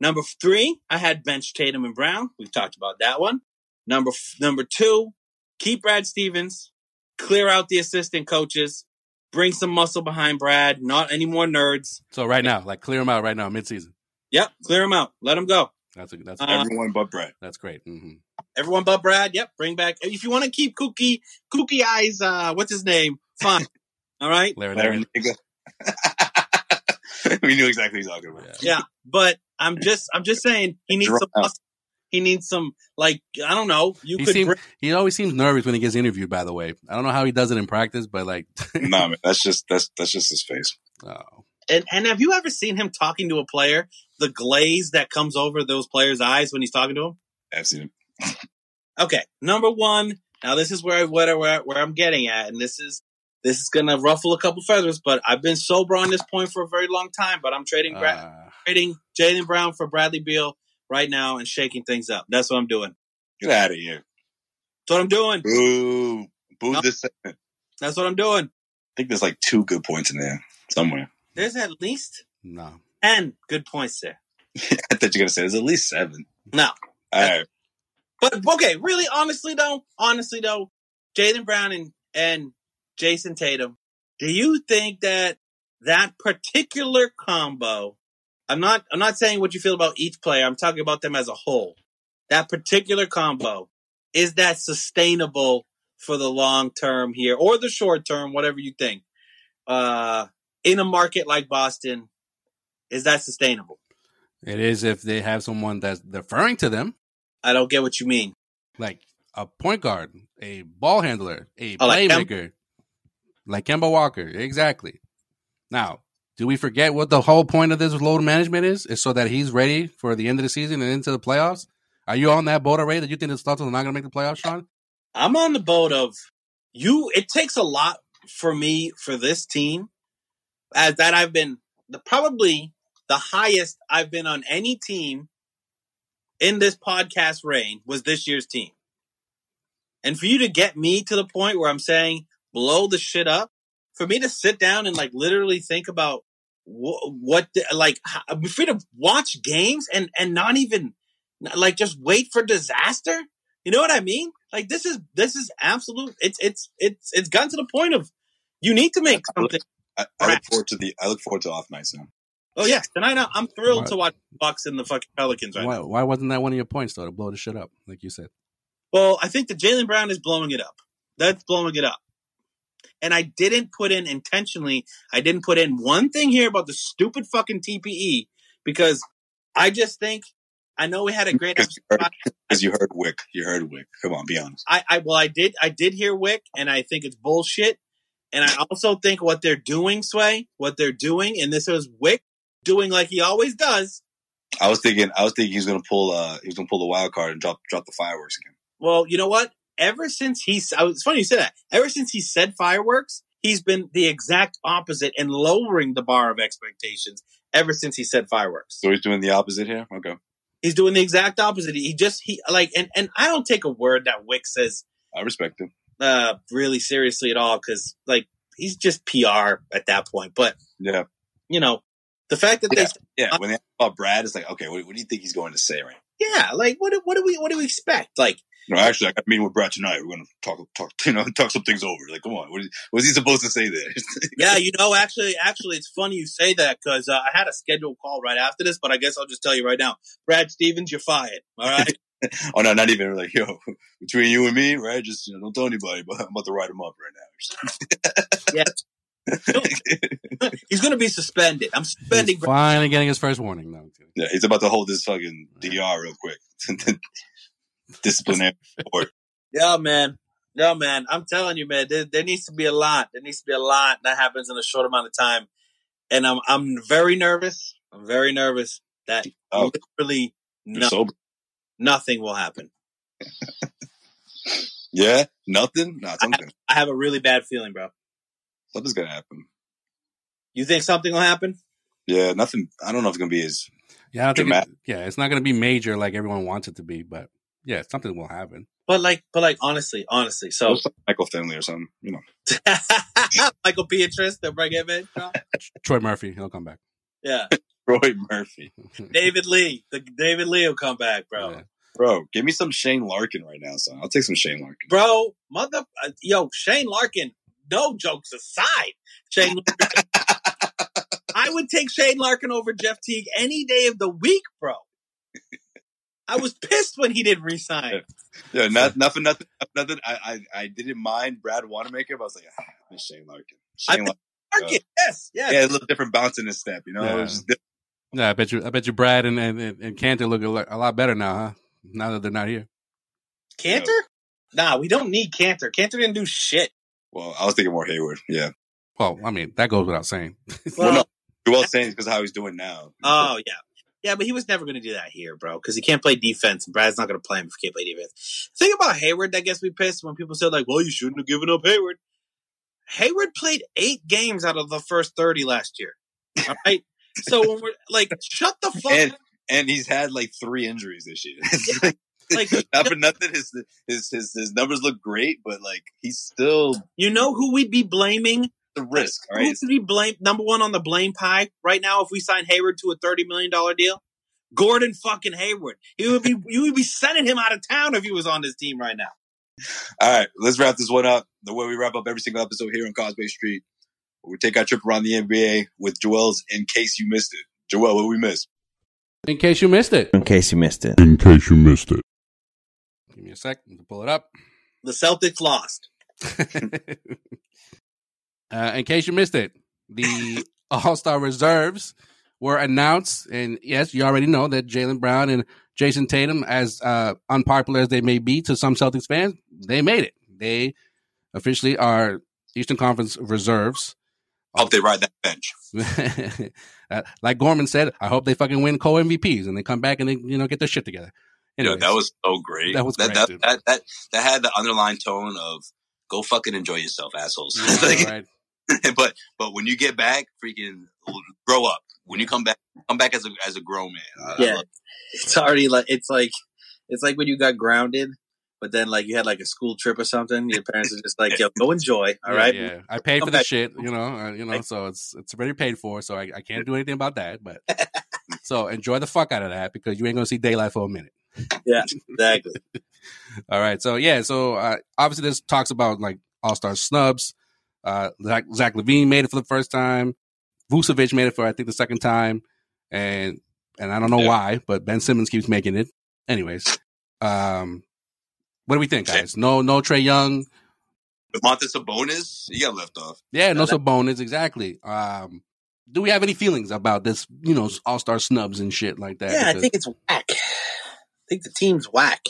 Number three, I had bench Tatum and Brown. We've talked about that one. Number number two, keep Brad Stevens, clear out the assistant coaches, bring some muscle behind Brad. Not any more nerds. So right now, like clear them out right now, mid-season. Yep, clear them out. Let them go. That's a, that's Uh, Everyone but Brad. that's great. hmm Everyone but Brad. Yep, bring back. If you want to keep Kookie Kookie Eyes, uh, what's his name? Fine. All right. Larry, Larry Larry. we knew exactly what he's talking about. Yeah. Yeah, but I'm just I'm just saying he needs some Drop. muscle. He needs some like I don't know. You He could seems bring, he always seems nervous when he gets interviewed. By the way, I don't know how he does it in practice, but like, nah, man, that's just that's that's just his face. oh, and and have you ever seen him talking to a player? The glaze that comes over those players' eyes when he's talking to them. I've seen him. Okay, number one. Now this is where where where, where I'm getting at, and this is this is gonna ruffle a couple feathers. But I've been sober on this point for a very long time. But I'm trading Brad, uh, trading Jalen Brown for Bradley Beal right now and shaking things up. That's what I'm doing. Get out of here. That's what I'm doing. Boo. Boo No. this segment. That's what I'm doing. I think there's like two good points in there somewhere. There's at least no. ten good points there. I thought you were gonna say there's at least seven. No, All right. but okay, really, honestly though, honestly though, Jaylen Brown and and Jayson Tatum, do you think that that particular combo? I'm not. I'm not saying what you feel about each player. I'm talking about them as a whole. That particular combo is that sustainable for the long term here or the short term, whatever you think. Uh, in a market like Boston, is that sustainable? It is if they have someone that's deferring to them, I don't get what you mean. like a point guard, a ball handler, a Oh, like Kem- playmaker, like Kemba Walker. Exactly. Now, do we forget what the whole point of this load management is? Is so that he's ready for the end of the season and into the playoffs. Are you on that boat already? That you think the Celtics are not going to make the playoffs, Sean? I'm on the boat of you. It takes a lot for me for this team, as that I've been the probably the highest I've been on any team in this podcast reign was this year's team. And for you to get me to the point where I'm saying blow the shit up, for me to sit down and like literally think about what, what the, like how- for you to watch games and and not even like just wait for disaster. You know what I mean? Like this is this is absolute. It's it's it's it's gotten to the point of you need to make something. I, I look forward to the I look forward to off nights now. Oh yeah, tonight I- I'm thrilled What? to watch Bucks and the fucking Pelicans right Why, now. why wasn't that one of your points though to blow the shit up, like you said? Well, I think that Jaylen Brown is blowing it up. That's blowing it up. And I didn't put in intentionally. I didn't put in one thing here about the stupid fucking TPE because I just think I know we had a great Because you, heard- episode. 'cause you heard Wyc. You heard Wyc. Come on, be honest. I, I well, I did, I did hear Wyc, and I think it's bullshit. And I also think what they're doing, Sway, what they're doing, and this was Wyc doing like he always does. I was thinking I was thinking he's gonna pull uh he's gonna pull the wild card and drop drop the fireworks again. Well, you know what? Ever since was- it's funny you said that. Ever since he said fireworks, he's been the exact opposite and lowering the bar of expectations. Ever since he said fireworks, So he's doing the opposite here. Okay, he's doing the exact opposite. He just he like, and and I don't take a word that Wyc says I respect him. uh really seriously at all because like he's just PR at that point. But Yeah, you know, The fact that Yeah, they, yeah. When they ask about Brad, it's like, okay, what, what do you think he's going to say right? yeah, like what? do- What do we? What do we expect? Like, No, actually, I got a meeting with Brad tonight. We're going to talk, talk, you know, talk some things over. Like, come on, what is, what's he supposed to say there? yeah, you know, actually, actually, it's funny you say that because uh, I had a scheduled call right after this, but I guess I'll just tell you right now, Brad Stevens, you're fired. All right. oh no, not even like, yo, between you and me, right? Just you know, don't tell anybody, but I'm about to write him up right now. Yeah. He's going to be suspended. I'm suspending. He's finally getting his first warning. No, yeah, he's about to hold this fucking DR real quick. Disciplinary board. Yeah, man. Yeah, man. I'm telling you, man. There, there needs to be a lot. There needs to be a lot that happens in a short amount of time, and I'm I'm very nervous. I'm very nervous that Oh. literally no, nothing will happen. Yeah, nothing. Nah, something. I have a really bad feeling, bro. Something's gonna happen. You think something will happen? Yeah, nothing. I don't know if it's gonna be as Yeah, I don't think it, yeah, it's not going to be major like everyone wants it to be, but yeah, something will happen. But like, but like, honestly, honestly. So Michael Finley or something. You know, Michael Beatrice, they'll bring him in. you? Troy Murphy, he'll come back. Yeah, Troy Murphy, David Lee. The David Lee will come back, bro. Yeah. bro. Give me some Shane Larkin right now, son. I'll take some Shane Larkin. Bro, mother, uh, yo, Shane Larkin. No jokes aside, Shane. Larkin, I would take Shane Larkin over Jeff Teague any day of the week, bro. I was pissed when he didn't resign. Yeah, not, nothing, nothing, nothing. I, I, I didn't mind Brad Wanamaker, but I was like, ah, I miss Shane Larkin. Shane Larkin. Larkin, yes, yes. Yeah, a little different bounce in his step, you know. Yeah. It was. Yeah, I bet you, I bet you, Brad and and, and Kanter look a lot, better now, huh? Now that they're not here. Kanter? Nah, we don't need Kanter. Kanter didn't do shit. Well, I was thinking more Hayward. Yeah. Well, I mean, that goes without saying. Well, no, Joel saying because how he's doing now. Oh yeah, yeah, but he was never going to do that here, bro, because he can't play defense. and Brad's not going to play him if he can't play defense. The thing about Hayward that gets me pissed when people say like, "Well, you shouldn't have given up Hayward." Hayward played eight games out of the first thirty last year. All right, so when we're like, shut the fuck. and up. and he's had like three injuries this year. Like, not for nothing, his, his his his numbers look great, but like he's still you know who we'd be blaming? The risk, all Who right? would be blamed number one on the blame pie right now if we sign Hayward to a thirty million dollar deal? Gordon fucking Hayward. He would be you would be sending him out of town if he was on this team right now. All right, let's wrap this one up. The way we wrap up every single episode here on Causeway Street, we take our trip around the NBA with Joel's. In case you missed it, Joel, what we missed? In case you missed it, In case you missed it. In case you missed it. give me a sec to pull it up. The Celtics lost. uh, in case you missed it, the All Star reserves were announced, and yes, you already know that Jaylen Brown and Jayson Tatum, as uh, unpopular as they may be to some Celtics fans, they made it. They officially are Eastern Conference reserves. I hope they ride that bench. Uh, like Gorman said, I hope they fucking win co MVPs and they come back and they you know get their shit together. Anyways, that was so great. That was that, great, that, that, that, that had the underlying tone of go fucking enjoy yourself, assholes. Like, right. but but when you get back, freaking grow up. When you come back, come back as a as a grown man. I- I Yeah. It's already like it's like it's like when you got grounded, but then like you had like a school trip or something. Your parents are just like, "Yo, go enjoy." All Yeah, right. Yeah, I paid Come for the back. shit, you know, uh, you know, so it's it's already paid for, so I, I can't do anything about that. But so enjoy the fuck out of that because you ain't gonna see daylight for a minute. Yeah, exactly. All right, so yeah, so uh, obviously this talks about like All Star snubs. Uh, Zach, Zach LaVine made it for the first time. Vucevic made it for I think the second time, and and I don't know Yeah. why, but Ben Simmons keeps making it. Anyways, um, what do we think, guys? No, no Trae Young. But Montes Sabonis, he got left off. Yeah, no Yeah, that- Sabonis, exactly. Um, do we have any feelings about this? You know, All Star snubs and shit like that. Yeah, I think it's whack. I think the team's whack.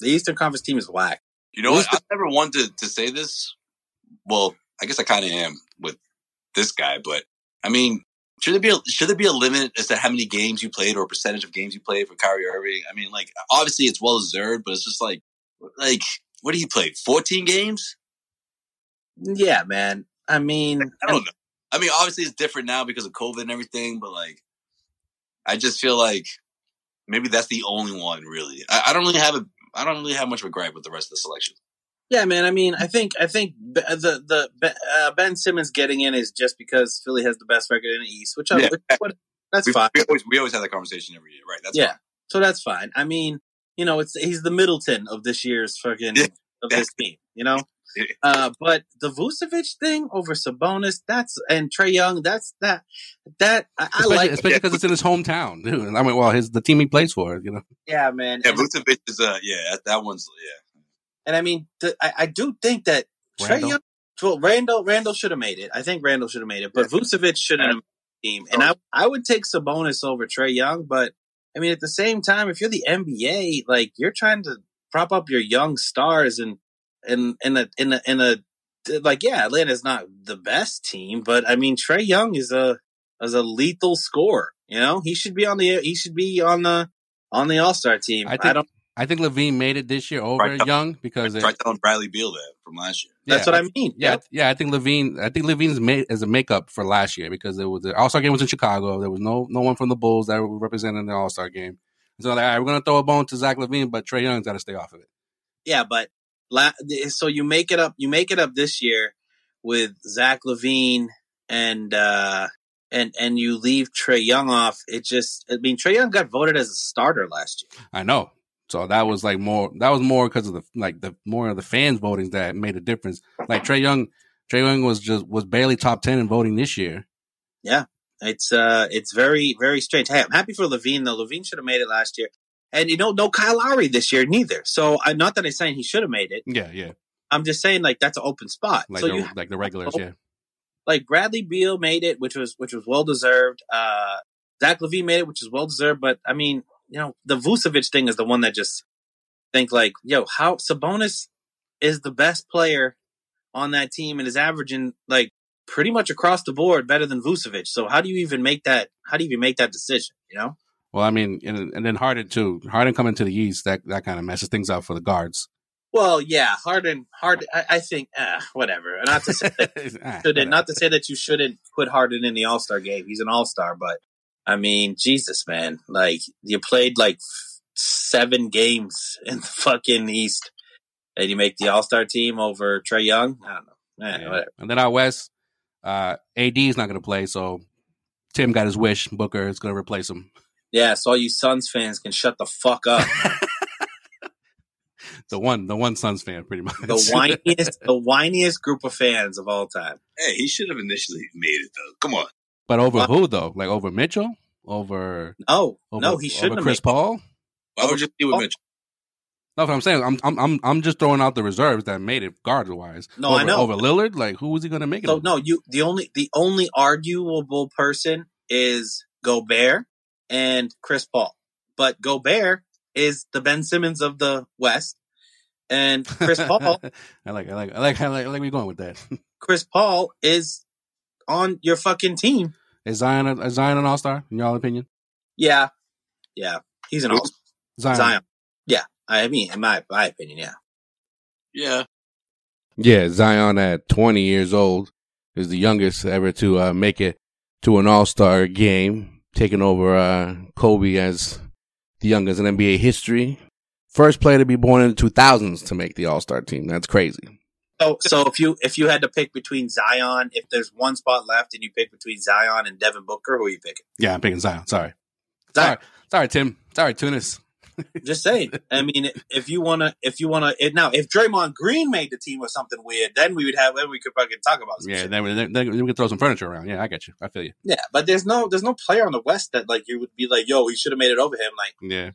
The Eastern Conference team is whack. You know what? I've never wanted to say this. Well, I guess I kind of am with this guy, but I mean, should there be a, should there be a limit as to how many games you played or a percentage of games you played for Kyrie Irving? I mean, like obviously it's well deserved, but it's just like like what do you play? Fourteen games? Yeah, man. I mean, I don't know. I mean, obviously it's different now because of COVID and everything, but like, I just feel like maybe that's the only one really. I, I don't really have a I don't really have much of a gripe with the rest of the selection. Yeah, man. I mean, I think I think the the uh, Ben Simmons getting in is just because Philly has the best record in the East, which I Yeah. what, That's we, fine. we always we always have that conversation every year, right? That's yeah, fine. so that's fine. I mean, you know, it's he's the Middleton of this year's fucking Yeah. of this team. You know, uh, but the Vucevic thing over Sabonis, that's and Trae Young, that's that that I, I especially, like. especially because it's in his hometown, dude. I mean, well, his the team he plays for, you know. Yeah, man. Yeah, and, Vucevic is uh yeah that, that one's yeah. And I mean, the, I, I do think that Trae Young. Well, Randall Randall should have made it. I think Randall should have made it, but Vucevic shouldn't have made the team. And I I would take Sabonis over Trae Young, but I mean, at the same time, if you're the NBA, like you're trying to prop up your young stars and and in a in a in a like yeah, Atlanta's not the best team, but I mean Trae Young is a is a lethal scorer. You know, he should be on the he should be on the on the All Star team. I I, don't. I think LaVine made it this year over Right. Young because it, Try telling Bradley Beal that from last year. That's yeah, what I mean. Yeah, Yep. yeah. I think LaVine. I think LaVine's made as a makeup for last year because there was the All Star game was in Chicago. There was no no one from the Bulls that were representing the All Star game. So like, all right, we're gonna throw a bone to Zach LaVine, but Trae Young's got to stay off of it. Yeah, but la- so you make it up. You make it up this year with Zach LaVine and uh and and you leave Trae Young off. It just. I mean, Trae Young got voted as a starter last year. I know. So that was like more. That was more because of the like the more of the fans voting that made a difference. Like Trae Young, Trae Young was just was barely top ten in voting this year. Yeah, it's uh, it's very very strange. Hey, I'm happy for LaVine though. LaVine should have made it last year, and you know, no Kyle Lowry this year neither. So I'm not that I'm saying he should have made it. Yeah, yeah. I'm just saying like that's an open spot. Like so the, you like the regulars. Yeah, like Bradley Beal made it, which was which was well deserved. Uh, Zach LaVine made it, which is well deserved. But I mean, you know, the Vucevic thing is the one that just think like, yo, how Sabonis is the best player on that team and is averaging like pretty much across the board better than Vucevic. So how do you even make that? How do you even make that decision? You know? Well, I mean, and, and then Harden too. Harden coming to the East that that kind of messes things up for the guards. Well, yeah, Harden, Harden. I, I think, uh, whatever. Not to say that Ah, shouldn't, not to say that you shouldn't put Harden in the All Star game. He's an All Star, but I mean, Jesus, man, like you played like seven games in the fucking East, and you make the All Star team over Trae Young. I don't know. Eh, Yeah. whatever. And then out west, uh, AD is not going to play, so Tim got his wish. Booker is going to replace him. Yeah, so all you Suns fans can shut the fuck up. The one, the one Suns fan, pretty much. the whiniest, the whiniest group of fans of all time. Hey, he should have initially made it though. Come on. But over What? who though? Like over Mitchell? Over, No, over no, he shouldn't over. Chris made. Paul. Why would you see with Oh. Mitchell? No, what I'm saying, I'm, I'm, I'm, I'm just throwing out the reserves that made it guard wise. No, over, I know. over Lillard. Like, who was he going to make it? So over? no, you the only the only arguable person is Gobert and Chris Paul. But Gobert is the Ben Simmons of the West, and Chris Paul I like, I like, I like, I like, I like where you're going with that. Chris Paul is on your fucking team. Is Zion, a, is Zion an All Star in y'all opinion? Yeah, yeah, he's an Who? all Zion. Zion. Yeah, I mean, in my my opinion, yeah. Yeah. Yeah, Zion at 20 years old is the youngest ever to uh, make it to an All Star game, taking over uh, Kobe as the youngest in NBA history. First player to be born in the 2000s to make the All Star team. That's crazy. So, so if you if you had to pick between Zion, if there's one spot left, and you pick between Zion and Devin Booker, who are you picking? Yeah, I'm picking Zion. Sorry. Sorry, sorry, Tim. Sorry, Tunis. Just saying. I mean, if you wanna, if you wanna, it, now if Draymond Green made the team or something weird, then we would have, then we could fucking talk about. Yeah, shit. then, we- then, then we can throw some furniture around. Yeah, I get you. I feel you. yeah. But there's no, there's no player on the West that like you would be like, yo, he should have made it over him. Like, Yeah.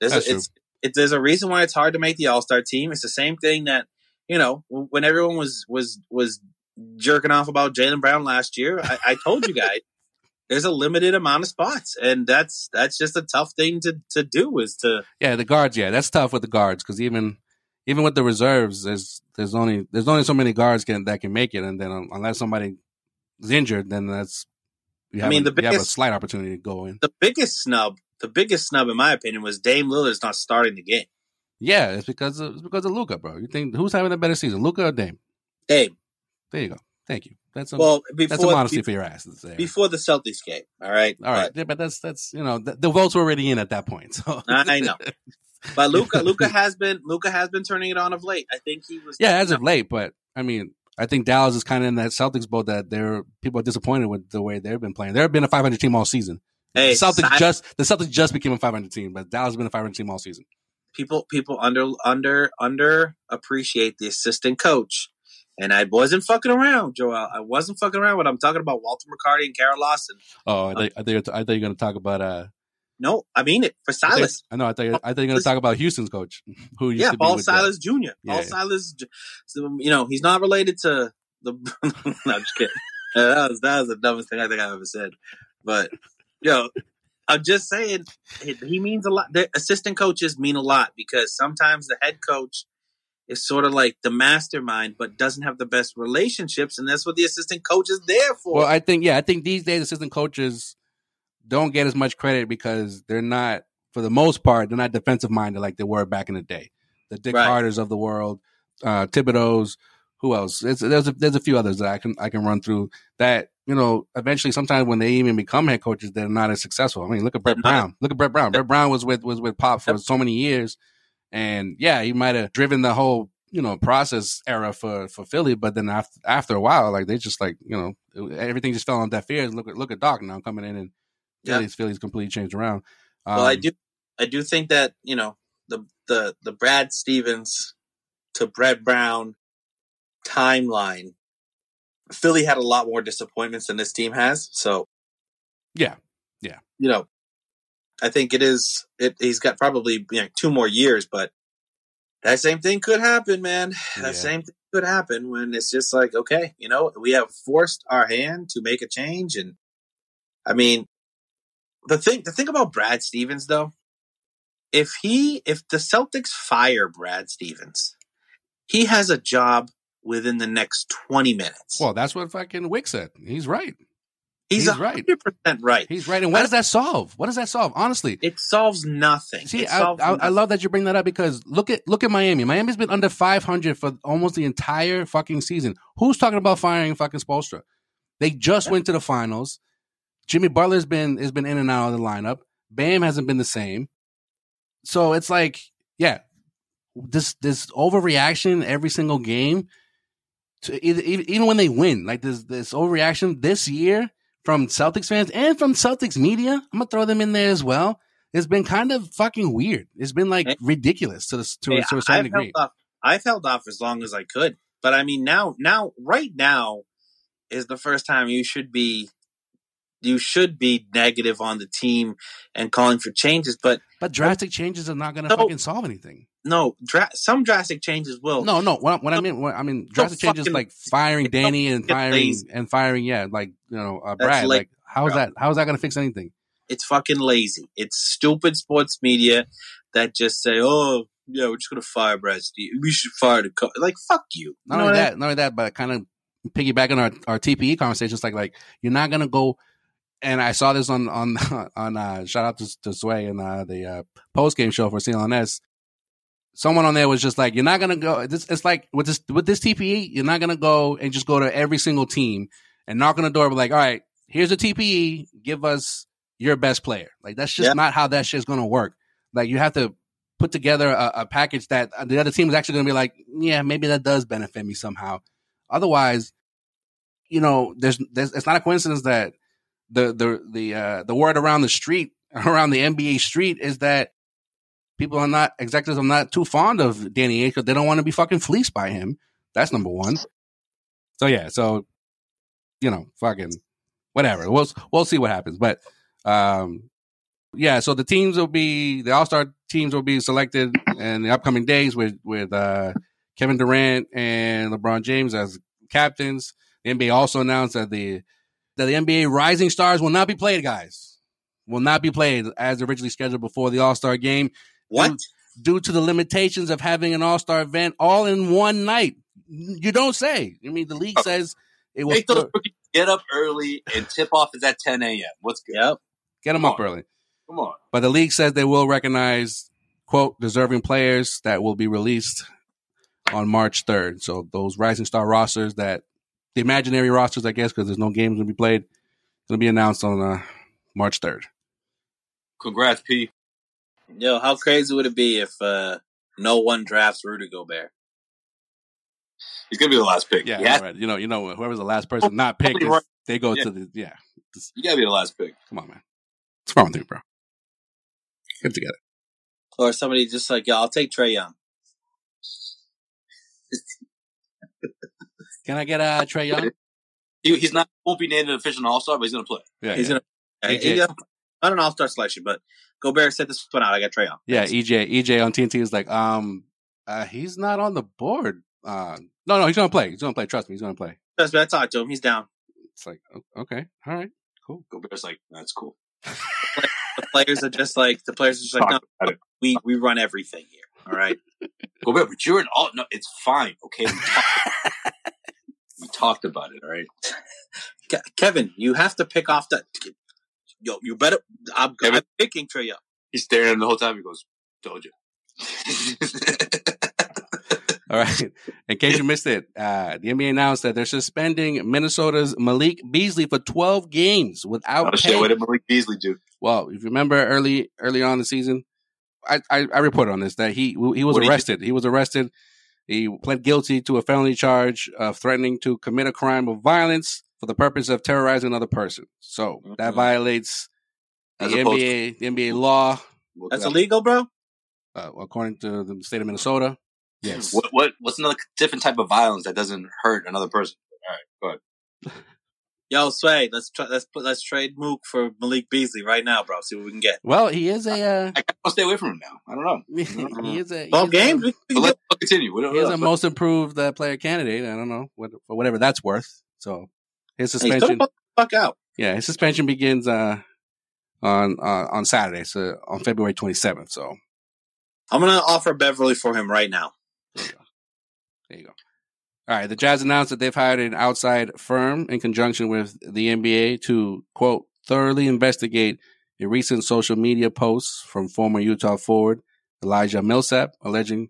there's That's a, it's, it, there's a reason why it's hard to make the All Star team. It's the same thing that you know when everyone was was was jerking off about Jaylen Brown last year. I, I told you guys. There's a limited amount of spots, and that's that's just a tough thing to, to do. Is to Yeah, the guards. Yeah, that's tough with the guards because even even with the reserves, there's there's only there's only so many guards can that can make it, and then um, unless somebody is injured, then that's. You I mean, a, the you have a biggest- slight opportunity to go in. the biggest snub. The biggest snub, in my opinion, was Dame Lillard's not starting the game. Yeah, it's because of, it's because of Luka, bro. You think who's having a better season, Luka or Dame? Dame. There you go. Thank you. That's a, Well, before that's a modesty for your ass. say. before the Celtics game. All right, All right, yeah, but that's that's you know the, the votes were already in at that point. So But I know, but Luka, Luka has been Luka has been turning it on of late. I think he was. yeah, as of late, but I mean, I think Dallas is kind of in that Celtics boat that they're people are disappointed with the way they've been playing. They've been a 500 team all season, Hey, the Celtics si- just the Celtics just became a 500 team, but Dallas has been a 500 team all season. People people under under under appreciate the assistant coach. And I wasn't fucking around, Joel. I wasn't fucking around when I'm talking about Walter McCarty and Kara Lawson. Oh, I think I think, I thought you were going to talk about uh. No, I mean it for I, think- Silas. I know. I thought you, I thought you were going to talk about Houston's coach, who used Yeah, to be Paul Silas Jr. Yeah, Paul. Silas, you know, he's not related to the. no, I'm just kidding. Uh, that was that was the dumbest thing I think I've ever said. But yo, I'm just saying he, means a lot. The assistant coaches mean a lot because sometimes the head coach is sort of like the mastermind, but doesn't have the best relationships, and that's what the assistant coach is there for. Well, I think yeah, I think these days assistant coaches don't get as much credit because they're not, for the most part, they're not defensive minded like they were back in the day. The Dick Right. Carters of the world, uh, Thibodeau's, who else? It's, there's a, there's a few others that I can I can run through that. You know, eventually, sometimes when they even become head coaches, they're not as successful. I mean, look at Brett Brown. Look at Brett Brown. Brett Brown was with was with Pop for so many years, and yeah, he might have driven the whole you know process era for for Philly, but then after after a while, like they just like you know everything just fell on deaf ears. Look at look at Doc now coming in and Yeah. Philly's Philly's completely changed around. Um, well, I do, I do think that you know the the the Brad Stevens to Brett Brown timeline. Philly had a lot more disappointments than this team has, so Yeah, yeah, you know, I think it is. It he's got probably you know, two more years, but that same thing could happen, man. That Yeah. same thing could happen when it's just like, okay, you know, we have forced our hand to make a change, and I mean, the thing, the thing about Brad Stevens, though, if he, if the Celtics fire Brad Stevens, he has a job within the next twenty minutes. Well, that's what fucking Wyc said. He's right. he's he's right. hundred percent right. He's right. And what does that solve? What does that solve? Honestly, It solves nothing. See, It I, solves I, I love that you bring that up because look at look at Miami. Miami's been under 500 for almost the entire fucking season. Who's talking about firing fucking Spoelstra? They just went to the finals. Jimmy Butler's been has been in and out of the lineup. Bam hasn't been the same. So it's like, yeah, this this overreaction every single game. To either, even when they win, like this this overreaction this year from Celtics fans and from Celtics media. I'm gonna throw them in there as well. It's been kind of fucking weird. It's been like ridiculous to the to, Hey, a- to a I've certain held degree. off. I've held off as long as I could, but I mean now, now, right now is the first time you should be, you should be negative on the team and calling for changes. But But drastic changes are not gonna No. fucking solve anything. No, dra- some drastic changes will. No, no. What, what I mean, what, I mean, drastic changes fucking- like firing Danny and firing lazy. and firing, yeah, like you know, uh, Brad. Like, how's bro. that? How's that gonna fix anything? It's fucking lazy. It's stupid sports media that just say, "Oh, yeah, we're just gonna fire Brad Steve. We should fire the co-. like fuck you." Not You know only what I- that, not only that, but kind of piggybacking our our TPE conversations. Like, like you're not gonna go. And I saw this on on on uh, shout out to, to Sway and uh, the uh, post game show for CLNS. Someone on there was just like, "You're not gonna go." This, it's like with this with this TPE, you're not gonna go and just go to every single team and knock on the door. But like, all right, here's a TPE. Give us your best player. Like that's just Yeah. not how that shit's gonna work. Like you have to put together a, a package that the other team is actually gonna be like, yeah, maybe that does benefit me somehow. Otherwise, you know, there's, there's it's not a coincidence that the the the uh, the word around the street around the NBA street is that people are not executives are not too fond of Danny Ainge because they don't want to be fucking fleeced by him. That's number one. So yeah, so you know, fucking whatever. We'll we'll see what happens, but um, yeah. So the teams will be the All Star teams will be selected in the upcoming days with with uh, Kevin Durant and LeBron James as captains. The NBA also announced that the that the NBA Rising Stars will not be played, guys. Will not be played as originally scheduled before the All Star game what? due to the limitations of having an All Star event all in one night. You don't say. I mean, the league says it will those get up early and tip off is at 10 a.m. What's good? Yep. get them come up on. early. Come on. But the league says they will recognize quote deserving players that will be released on March 3rd. So those Rising Star rosters that the imaginary rosters, I guess, because there's no games going to be played, going to be announced on uh, March 3rd. Congrats, P. Yo, how crazy would it be if uh, no one drafts Rudy Gobert? He's gonna be the last pick. Yeah, He has- right. You know, you know, whoever's the last person not picked, Probably right. they go Yeah. to the yeah. You gotta be the last pick. come on, man. What's wrong with you, bro? Get it together. Or somebody just like, yeah, I'll take Trae Young. Can I get uh, Trae Young? He, he's not won't be named an official All Star, but he's going to play. Yeah, He's yeah. gonna. EJ. He, not an All Star selection, but Gobert set this one out. I got Trae Young. Yeah, EJ EJ on TNT was like, um, uh, he's not on the board. Uh, no, no, he's gonna play. He's gonna play. Trust me, he's gonna play. That's what I talked to him. He's down. It's like, okay, all right, cool. Gobert's like, that's cool. The players are just like the players are just like, no, Talk about we we run everything here. All right. Gobert, but you're an all. No, it's fine. Okay, we talked, we talked about it. All right. Kevin, you have to pick off that. Yo, you better. I'm, I'm picking Trae Young. He's staring at him the whole time. He goes, "Told you." All right. In case you missed it, uh, the NBA announced that they're suspending Minnesota's Malik Beasley for 12 games without oh shit! What did Malik Beasley do? Well, if you remember early early on in the season, I, I, I reported on this that he he was What arrested. He was arrested. He pled guilty to a felony charge of threatening to commit a crime of violence for the purpose of terrorizing another person. So that Mhm. violates the As opposed to- NBA the NBA law What, That's illegal, bro. uh, according to the state of Minnesota. Yes. What, what? What's another different type of violence that doesn't hurt another person? All right, go ahead. Yo, Sway, let's try, let's put let's trade Mook for Malik Beasley right now, bro. See what we can get. Well, he is a uh, I gotta stay away from him now. I don't know. he is a he Twelve is a- games. We, we But let's continue. We don't He is know. a most improved uh, player candidate. I don't know what for whatever that's worth. So his Hey, suspension, the fuck out. yeah, his suspension begins uh, on uh, on Saturday, so on February twenty seventh. So I'm gonna offer Beverly for him right now. there you go. All right, the Jazz announced that they've hired an outside firm in conjunction with the NBA to quote thoroughly investigate a recent social media posts from former Utah forward Elijah Millsap alleging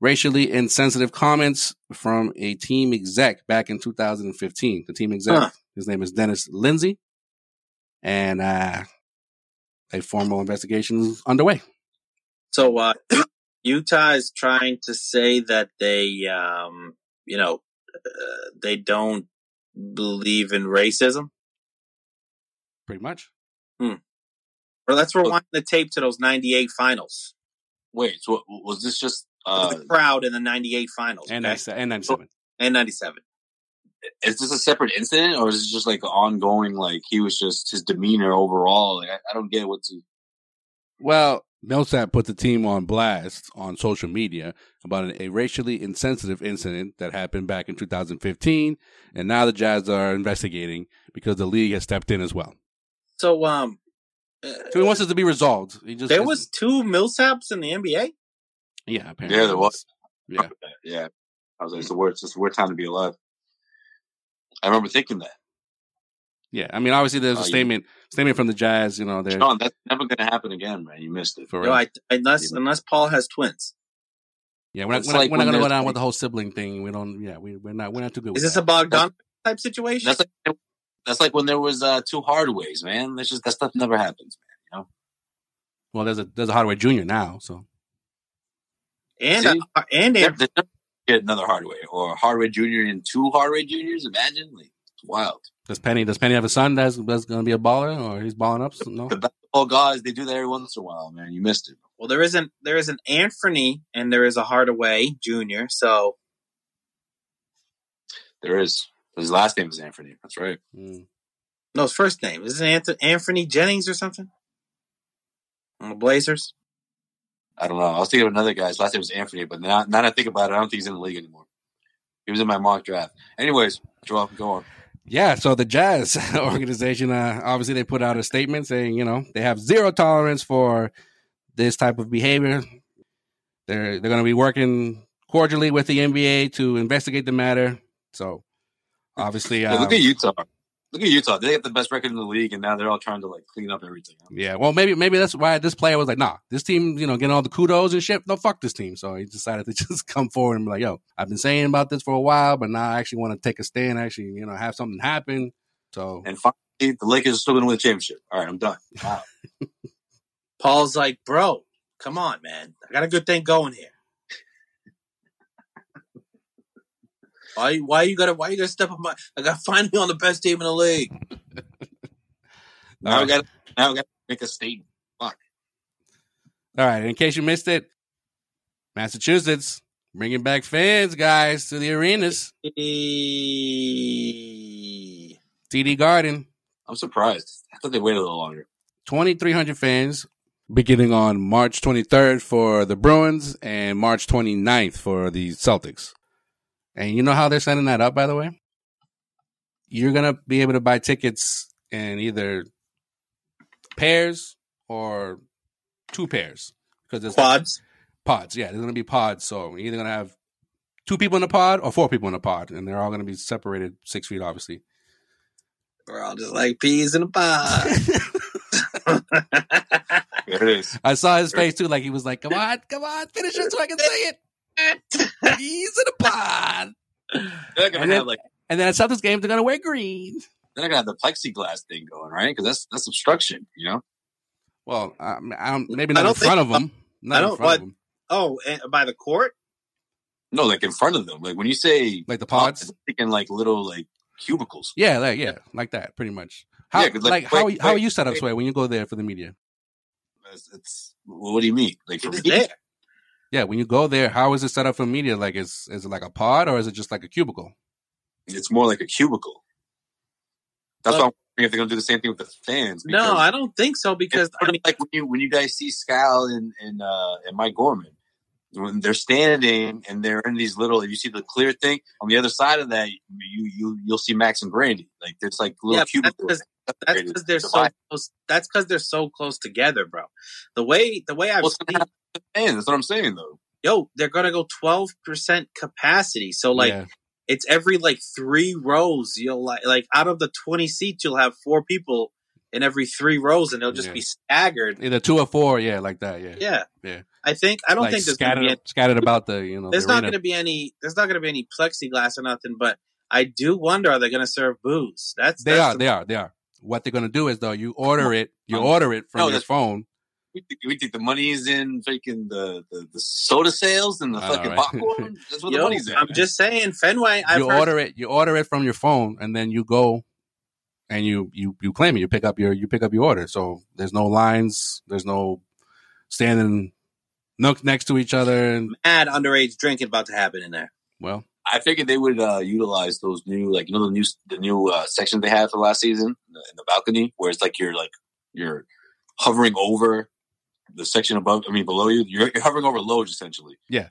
racially insensitive comments from a team exec back in 2015. The team exec, Huh. his name is Dennis Lindsey, and uh, a formal investigation is underway. So uh, Utah is trying to say that they, um, you know, uh, they don't believe in racism. Pretty much. Or let's rewind the tape to those '98 finals. Wait, so was this just uh, the crowd in the '98 finals And okay? 97 and 97. and '97. is this a separate incident or is this just like ongoing? Like he was just his demeanor overall. Like I, I don't get what's he. Well, Millsap put the team on blast on social media about an, a racially insensitive incident that happened back in 2015, and now the Jazz are investigating because the league has stepped in as well. So, um, uh, So he wants it to be resolved. He just there was two Millsaps in the NBA. Yeah, apparently. Yeah, there was. yeah. Yeah, I was like, it's the worst. It's the worst time to be alive. I remember thinking that. Yeah, I mean, obviously, there's a Oh, you- statement statement from the Jazz. You know, they're Sean, that's never going to happen again, man. You missed it. for Yo, I, unless unless Paul has twins. yeah, we're not, we're not, like we're not going to go there's down like- with the whole sibling thing. We don't. Yeah, we, we're not. We're not too good. Is with this that. a Bogdan type situation? That's like that's like when there was uh, two Hardaways, man. That's just that stuff never happens, man. You know. Well, there's a there's a Hardaway Junior now, so and See? uh, and You know? Aaron, They never get another Hardaway or Hardaway Junior and two Hardaway Juniors. Imagine, like it's wild. does Penny does Penny have a son that's that's going to be a baller or he's balling up? No. The basketball guys, they do that every once in a while, man. You missed it. well, there isn't there is an Anthony and there is a Hardaway Junior. So There is. His last name is Anthony. That's right. Mm. no, his first name is it Anthony, Anthony Jennings or something on the Blazers. I don't know. I was thinking of another guy. His last name was Anthony, but now, now that I think about it, I don't think he's in the league anymore. He was in my mock draft. Anyways, Joel, go on. Yeah, so the Jazz organization, uh, obviously, they put out a statement saying, you know, they have zero tolerance for this type of behavior. They're they're going to be working cordially with the NBA to investigate the matter. So, obviously, Yeah, um, look at Utah. Look at Utah. They have the best record in the league, and now they're all trying to like clean up everything. yeah. Well, maybe maybe that's why this player was like, nah, this team, you know, getting all the kudos and shit. No, fuck this team. So he decided to just come forward and be like, yo, I've been saying about this for a while, but now I actually want to take a stand, actually, you know, have something happen. So And finally, the Lakers are still going to win the championship. All right, I'm done. Wow. Paul's like, bro, come on, man, I got a good thing going here. Why? Why you gotta? Why you gotta step on my? I got finally on the best team in the league. now we got now we got to make a statement. Fuck. All right. In case you missed it, Massachusetts bringing back fans, guys, to the arenas. TD Garden, I'm surprised. I thought they waited a little longer. 2,300 fans beginning on March 23rd for the Bruins and March 29th for the Celtics. And you know how they're setting that up, by the way? You're going to be able to buy tickets in either pairs or two pairs. Because there's Quads. pods. Yeah, there's going to be pods. So you're either going to have two people in a pod or four people in a pod. And they're all going to be separated six feet, obviously. We're all just like peas in a pod. There it is. I saw his face too, like he was like, "Come on, come on, finish it so I can say it." He's in a pod. They're not gonna And then- have like And then at Celtics games, they're gonna wear green. they're not gonna have the plexiglass thing going, right? Because that's that's obstruction, you know. Well, um, I don't, maybe not in don't think- front of them. Not I in don't- front of what- them. oh, and by the court? No, like in front of them. Like when you say Like the pods, pods. Thinking like little like cubicles. Yeah, like yeah, like that, pretty much. How Yeah, 'cause, like, like, how wait, how are you set up, wait. Sway, when you go there for the media? It's, it's what do you mean? Like for It's me? There. Yeah, when you go there, how is it set up for media? Like, is is it like a pod or is it just like a cubicle? It's more like a cubicle. That's Well- why I'm wondering if they're gonna do the same thing with the fans. No, I don't think so because I mean, like when you when you guys see Scal and and uh, and Mike Gorman when they're standing and they're in these little. If you see the clear thing on the other side of that. You you you'll see Max and Brandy. Like there's like little yeah, cubicles. that's because they're so close. That's because they're so close together, bro. The way the way I've What's gonna seen, happen to the fans? That's what I'm saying though. yo, they're gonna go twelve percent capacity. So like yeah. it's every like three rows. You'll like like out of the twenty seats, you'll have four people in every three rows, and they'll just Yeah. be staggered. either two or four, yeah, like that, yeah. Yeah, Yeah. I think I don't like think there's scattered gonna be any, scattered about the you know. there's the not arena. gonna be any there's not gonna be any plexiglass or nothing. But I do wonder are they gonna serve booze? That's They that's are, the- they are, they are. What they're gonna do is though, you order it, you order it from no, your that's- phone. We think, we think the money is in freaking the, the, the soda sales and the I know, fucking right? popcorn. That's what the money's in. I'm just saying, Fenway. I've you heard, order it, you order it from your phone, and then you go and you you you claim it. You pick up your you pick up your order. So there's no lines. There's no standing no- next to each other. And mad underage drinking about to happen in there. well, I figured they would uh, utilize those new, like you know, the new the new uh, section they had for last season in the, in the balcony, where it's like you're like you're hovering over the section above. I mean, below you, you're, you're hovering over loge essentially. Yeah.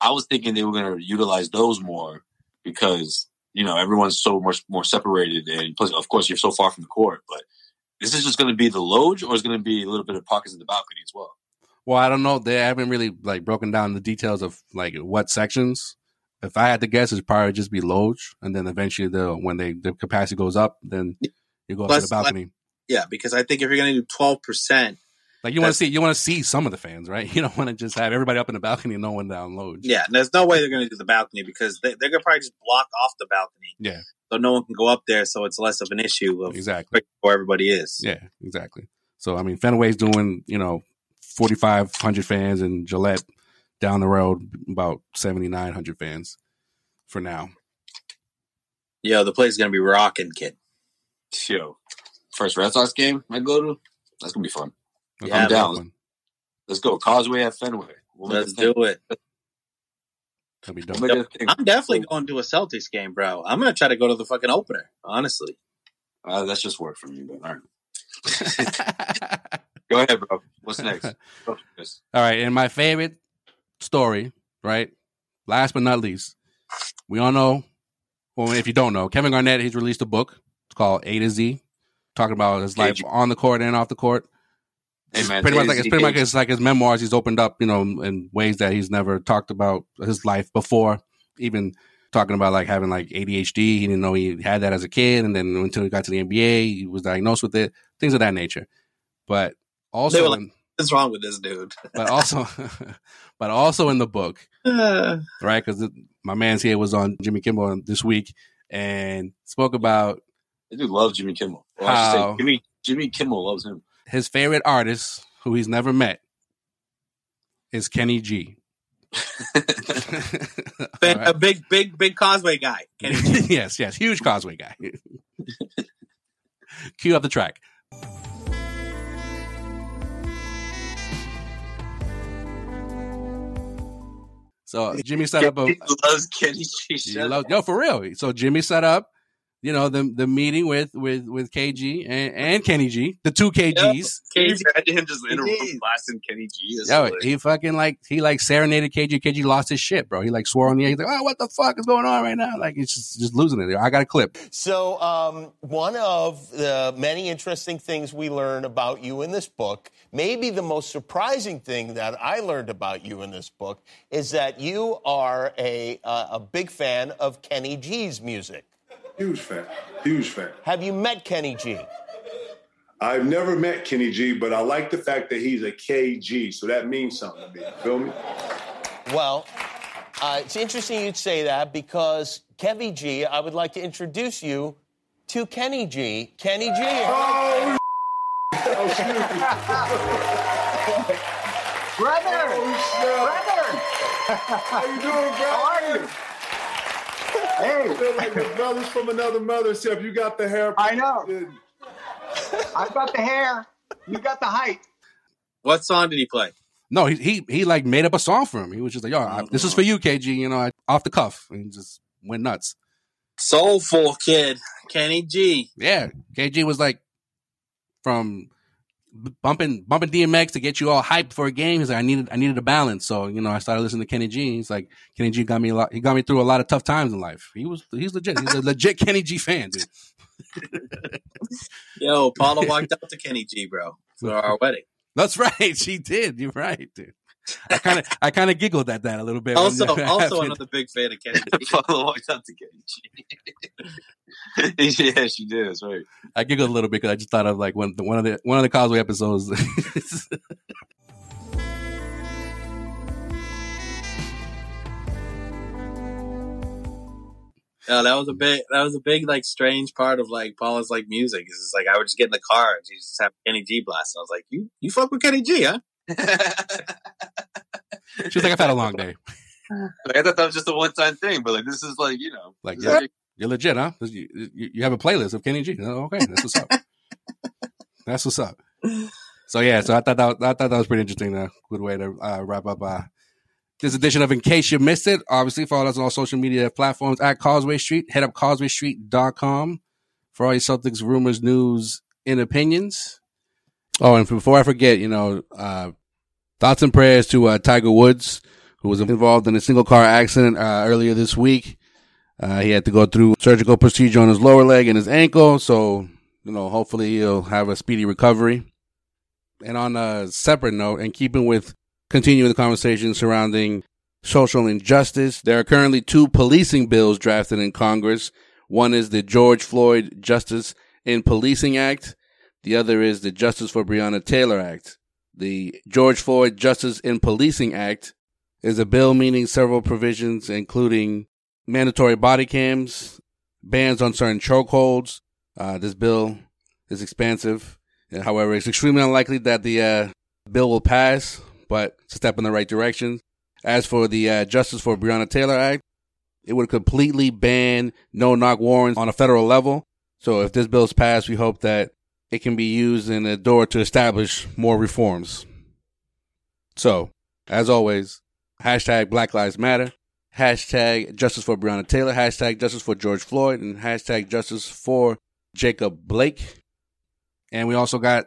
I was thinking they were going to utilize those more because you know everyone's so much more separated, and plus, of course, you're so far from the court. But is this is just going to be the loge, or is going to be a little bit of pockets of the balcony as well. well, I don't know. They haven't really like broken down the details of like what sections. If I had to guess, it'd probably just be Loge, and then eventually the when they the capacity goes up, then you go up to the balcony. Yeah, because I think if you're going to do 12 percent, Like you want to see, you want to see some of the fans, right? You don't want to just have everybody up in the balcony and no one down low. yeah, there's no way they're going to do the balcony because they, they're going to probably just block off the balcony, yeah, so no one can go up there. So it's less of an issue of exactly. where everybody is. Yeah, exactly. So I mean, Fenway's doing you know forty five hundred fans, and Gillette down the road about seventy nine hundred fans for now. Yo, the place is going to be rocking, kid. Yo, first Red Sox game I go to, that's gonna be fun. Yeah, I'm down. Let's go. Causeway at Fenway. We'll make Let's do it. That'll be We'll dope. make it a thing. I'm definitely going to a Celtics game, bro. I'm going to try to go to the fucking opener. Honestly, Uh, that's just work for me, but all right. Go ahead, bro. What's next? All right, and my favorite story, right? Last but not least, we all know. Well, if you don't know, Kevin Garnett he's released a book. It's called A to Z, talking about his life on the court and off the court. Hey, man, pretty much like it's pretty much it's like his memoirs. He's opened up, you know, in ways that he's never talked about his life before. Even talking about like having like ADHD. He didn't know he had that as a kid, and then until he got to the NBA, he was diagnosed with it. Things of that nature. But also, like- what's wrong with this dude? but also, but also in the book, Uh, right? Because my man's here was on Jimmy Kimmel this week and spoke about That dude loves Jimmy Kimmel. Well, I How? say Jimmy Jimmy Kimmel loves him. His favorite artist, who he's never met, is Kenny G. big, right. A big, big, big Causeway guy. Kenny G. yes, yes, huge Causeway guy. Cue up the track. So Jimmy set up a loves Kenny G. Loves, no, for real. So Jimmy set up you know, the the meeting with with with KG and, and Kenny G, the two KGs. Can you imagine him just in a room blasting Kenny G? That's Yo, hilarious. he fucking like he like serenaded KG. KG lost his shit, bro. He like swore on the air. He's like, "Oh, what the fuck is going on right now?" Like he's just just losing it. I got a clip. So, um, one of the many interesting things we learn about you in this book, maybe the most surprising thing that I learned about you in this book, is that you are a, uh, a big fan of Kenny G's music. Huge fan. Huge fan. Have you met Kenny G? I've never met Kenny G, but I like the fact that he's a KG, so that means something to me. You feel me? Well, uh, it's interesting you'd say that because Kevy G, I would like to introduce you to Kenny G. Kenny G. Oh, oh. Brother! Oh, Brother! How are you doing, bro? How are you? Hey, Feel like the brothers from another mother, except you got the hair. I know. I've got the hair. You got the height. What song did he play? No, he he he like made up a song for him. He was just like, "Yo, I- this is for you, KG." You know, I, off the cuff, and just went nuts. Soulful kid, Kenny G. Yeah, KG was like from b- bumping bumping DMX to get you all hyped for a game. He's like, I needed I needed a balance, so you know, I started listening to Kenny G. He's like, Kenny G got me a lot. He got me through a lot of tough times in life. He was he's legit. He's a legit Kenny G fan, dude. Yo, Paula walked up to Kenny G, bro, for our wedding. That's right. She did. You're right, dude. I kind of I kind of giggled at that a little bit. Also, that also happened. another big fan of Kenny G. Paula walked up to Kenny G. yeah, she did. That's right. I giggled a little bit because I just thought of like one one of the one of the Causeway episodes. No, that was a big, that was a big, like, strange part of like Paula's like music. It's just like I would just get in the car and she just have Kenny G blast. And I was like, you, you fuck with Kenny G, huh? She was like, I've had a long day. Like, I thought that was just a one time thing, but like this is like you know, Like, yeah, is- you're legit, huh? You, you, you have a playlist of Kenny G. Oh, okay, that's what's up. that's what's up. So yeah, so I thought that was, I thought that was pretty interesting. A good way to uh, wrap up uh, this edition of In Case You Missed It. Obviously, follow us on all social media platforms at Causeway Street. Head up causewaystreet.com for all your Celtics rumors, news, and opinions. Oh, and before I forget, you know, uh, thoughts and prayers to uh, Tiger Woods, who was involved in a single car accident uh, earlier this week. Uh, he had to go through surgical procedure on his lower leg and his ankle. So, you know, hopefully he'll have a speedy recovery. And on a separate note, and keeping with continuing the conversation surrounding social injustice, there are currently two policing bills drafted in Congress. One is the George Floyd Justice in Policing Act. The other is the Justice for Breonna Taylor Act. The George Floyd Justice in Policing Act is a bill meaning several provisions, including mandatory body cams, bans on certain chokeholds. Uh, this bill is expansive. However, it's extremely unlikely that the uh, bill will pass, but it's a step in the right direction. As for the uh, Justice for Breonna Taylor Act, it would completely ban no knock warrants on a federal level. So if this bill is passed, we hope that it can be used in a door to establish more reforms. So, as always, hashtag Black Lives Matter, hashtag Justice for Breonna Taylor, hashtag Justice for George Floyd, and hashtag Justice for Jacob Blake. And we also got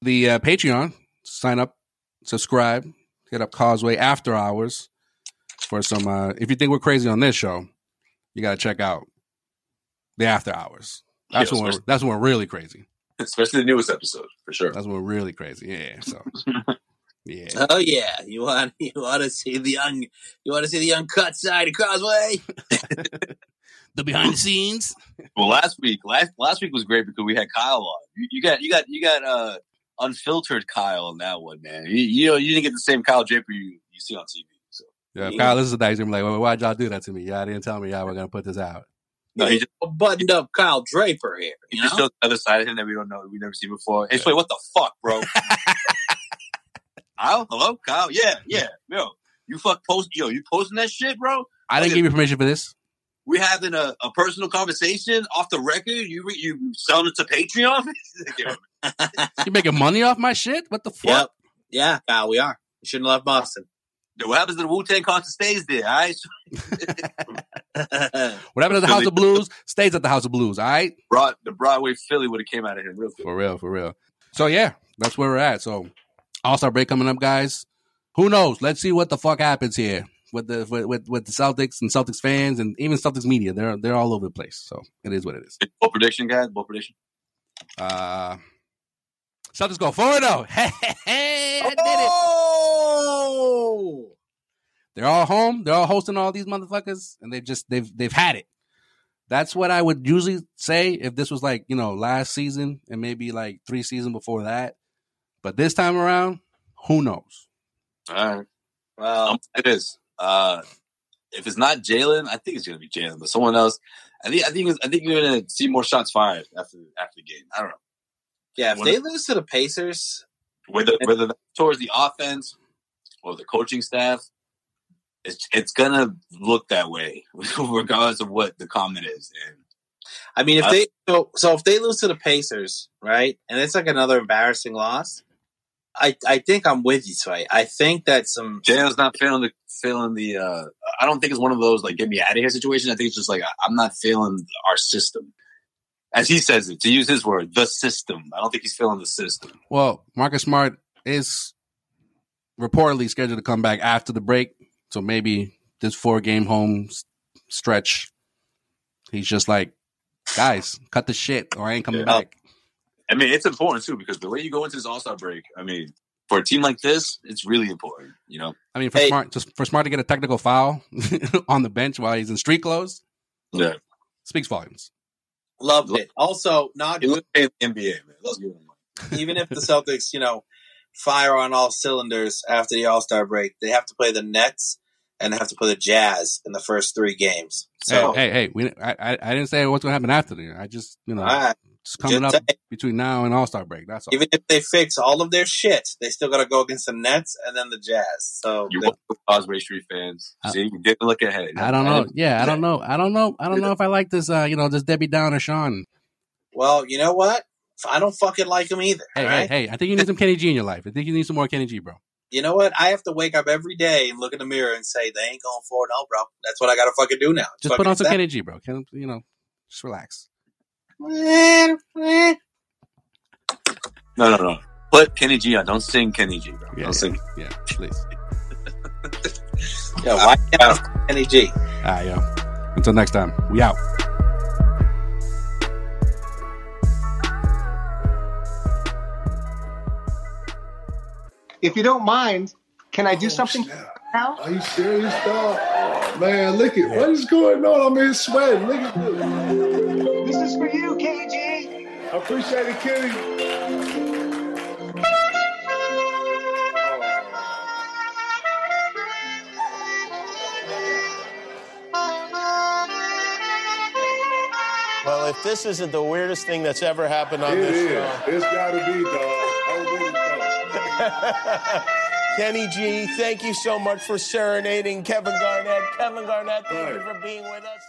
the uh, Patreon. Sign up, subscribe, hit up Causeway After Hours for some. Uh, if you think we're crazy on this show, you got to check out the After Hours. That's when we're, that's when we're really crazy. especially the newest episode for sure. That's when we're really crazy. Yeah. So yeah. Oh yeah, you want you want to see the un you want to see the uncut side of Causeway? the behind the scenes. Well, last week, last last week was great because we had Kyle on. You, you got you got you got uh unfiltered Kyle on that one, man. You, you know you didn't get the same Kyle Draper you, you see on TV. So Yeah, if Kyle listens to that, he's gonna be like, well, why'd y'all do that to me? Y'all didn't tell me y'all were gonna put this out. No, he just, buttoned up Kyle Draper here. he You just know? showed the other side of him that we don't know, we never seen before. Hey, wait, what the fuck, bro? Kyle, hello, Kyle. Yeah, yeah, yo, you fuck post, yo, you posting that shit, bro? I didn't give you permission for this. We having a, a personal conversation off the record. You you selling it to Patreon? You making money off my shit? What the fuck? Yep. Yeah, Kyle, we are. You shouldn't have left Boston. What happens to the Wu Tang concert stays there, all right? What happened at the House of Blues stays at the House of Blues. All right, Broad, the Broadway Philly would have came out of here real quick. for real, for real. So yeah, that's where we're at. So All Star break coming up, guys. Who knows? Let's see what the fuck happens here with the with, with with the Celtics and Celtics fans and even Celtics media. They're they're all over the place. So it is what it is. Bold prediction, guys. Bold prediction. Uh, Celtics go forward though. Hey, I did it. Oh, They're all home. They're all hosting all these motherfuckers, and they've just they've they've had it. That's what I would usually say if this was like you know last season and maybe like three seasons before that. But this time around, who knows? All right. well, it is. Uh, if it's not Jaylen, I think it's going to be Jaylen, but someone else. I think. I think. I think you're going to see more shots fired after after the game. I don't know yeah. If they lose to the Pacers, whether whether that's towards the offense or the coaching staff. It's it's gonna look that way, regardless of what the comment is. And I mean, if Uh, they so so if they lose to the Pacers, right, and it's like another embarrassing loss, I I think I'm with you, Sway. I think that some Jaylen's not feeling the feeling the. uh I don't think it's one of those like get me out of here situation. I think it's just like I- I'm not feeling our system, as he says it. To use his word, the system. I don't think he's feeling the system. Well, Marcus Smart is reportedly scheduled to come back after the break, so maybe this four game home stretch, he's just like, guys, cut the shit, or I ain't coming Yeah. back. I mean, it's important too because the way you go into this All Star break. I mean, for a team like this, it's really important. You know. I mean, for Hey. Smart, just for Smart to get a technical foul on the bench while he's in street clothes Yeah. speaks volumes. Loved it. Also, not He looks in the NBA, man. Let's give him one. even if the Celtics, you know, fire on all cylinders after the All Star break, they have to play the Nets and have to play the Jazz in the first three games. So, hey, hey, hey, we, I, I, I didn't say what's going to happen after the. I just, you know, all right. It's coming Just up say- between now and All Star break. That's all. even if they fix all of their shit, they still got to go against the Nets and then the Jazz. So, You they- want Street fans. Uh, See, you didn't look ahead. I don't know. Yeah, I don't know. I don't know. I don't know if I like this. Uh, you know, this Debbie Downer, Sean. well, you know what? I don't fucking like him either. Hey, all hey, hey! I think you need some Kenny G in your life. I think you need some more Kenny G, bro. You know what? I have to wake up every day and look in the mirror and say they ain't going for it, no, bro. That's what I got to fucking do now. Just put on some Kenny G, bro. Can you know? Just relax. Kenny. No, no, no. Put Kenny G on. Don't sing Kenny G, bro. Yeah, Don't sing. yeah, please. Yeah, why can't Kenny G? All right, yo. Until next time, we out. If you don't mind, can I do oh, something now? Are you serious, dog? Oh, man, look at what is going on. I'm here sweating. Look at this. This is for you, KG. I appreciate it, Kenny. Well, if this isn't the weirdest thing that's ever happened on It this is. show. It's got to be, dog. Oh, Kenny G, thank you so much for serenading Kevin Garnett. Kevin Garnett, thank you for being with us.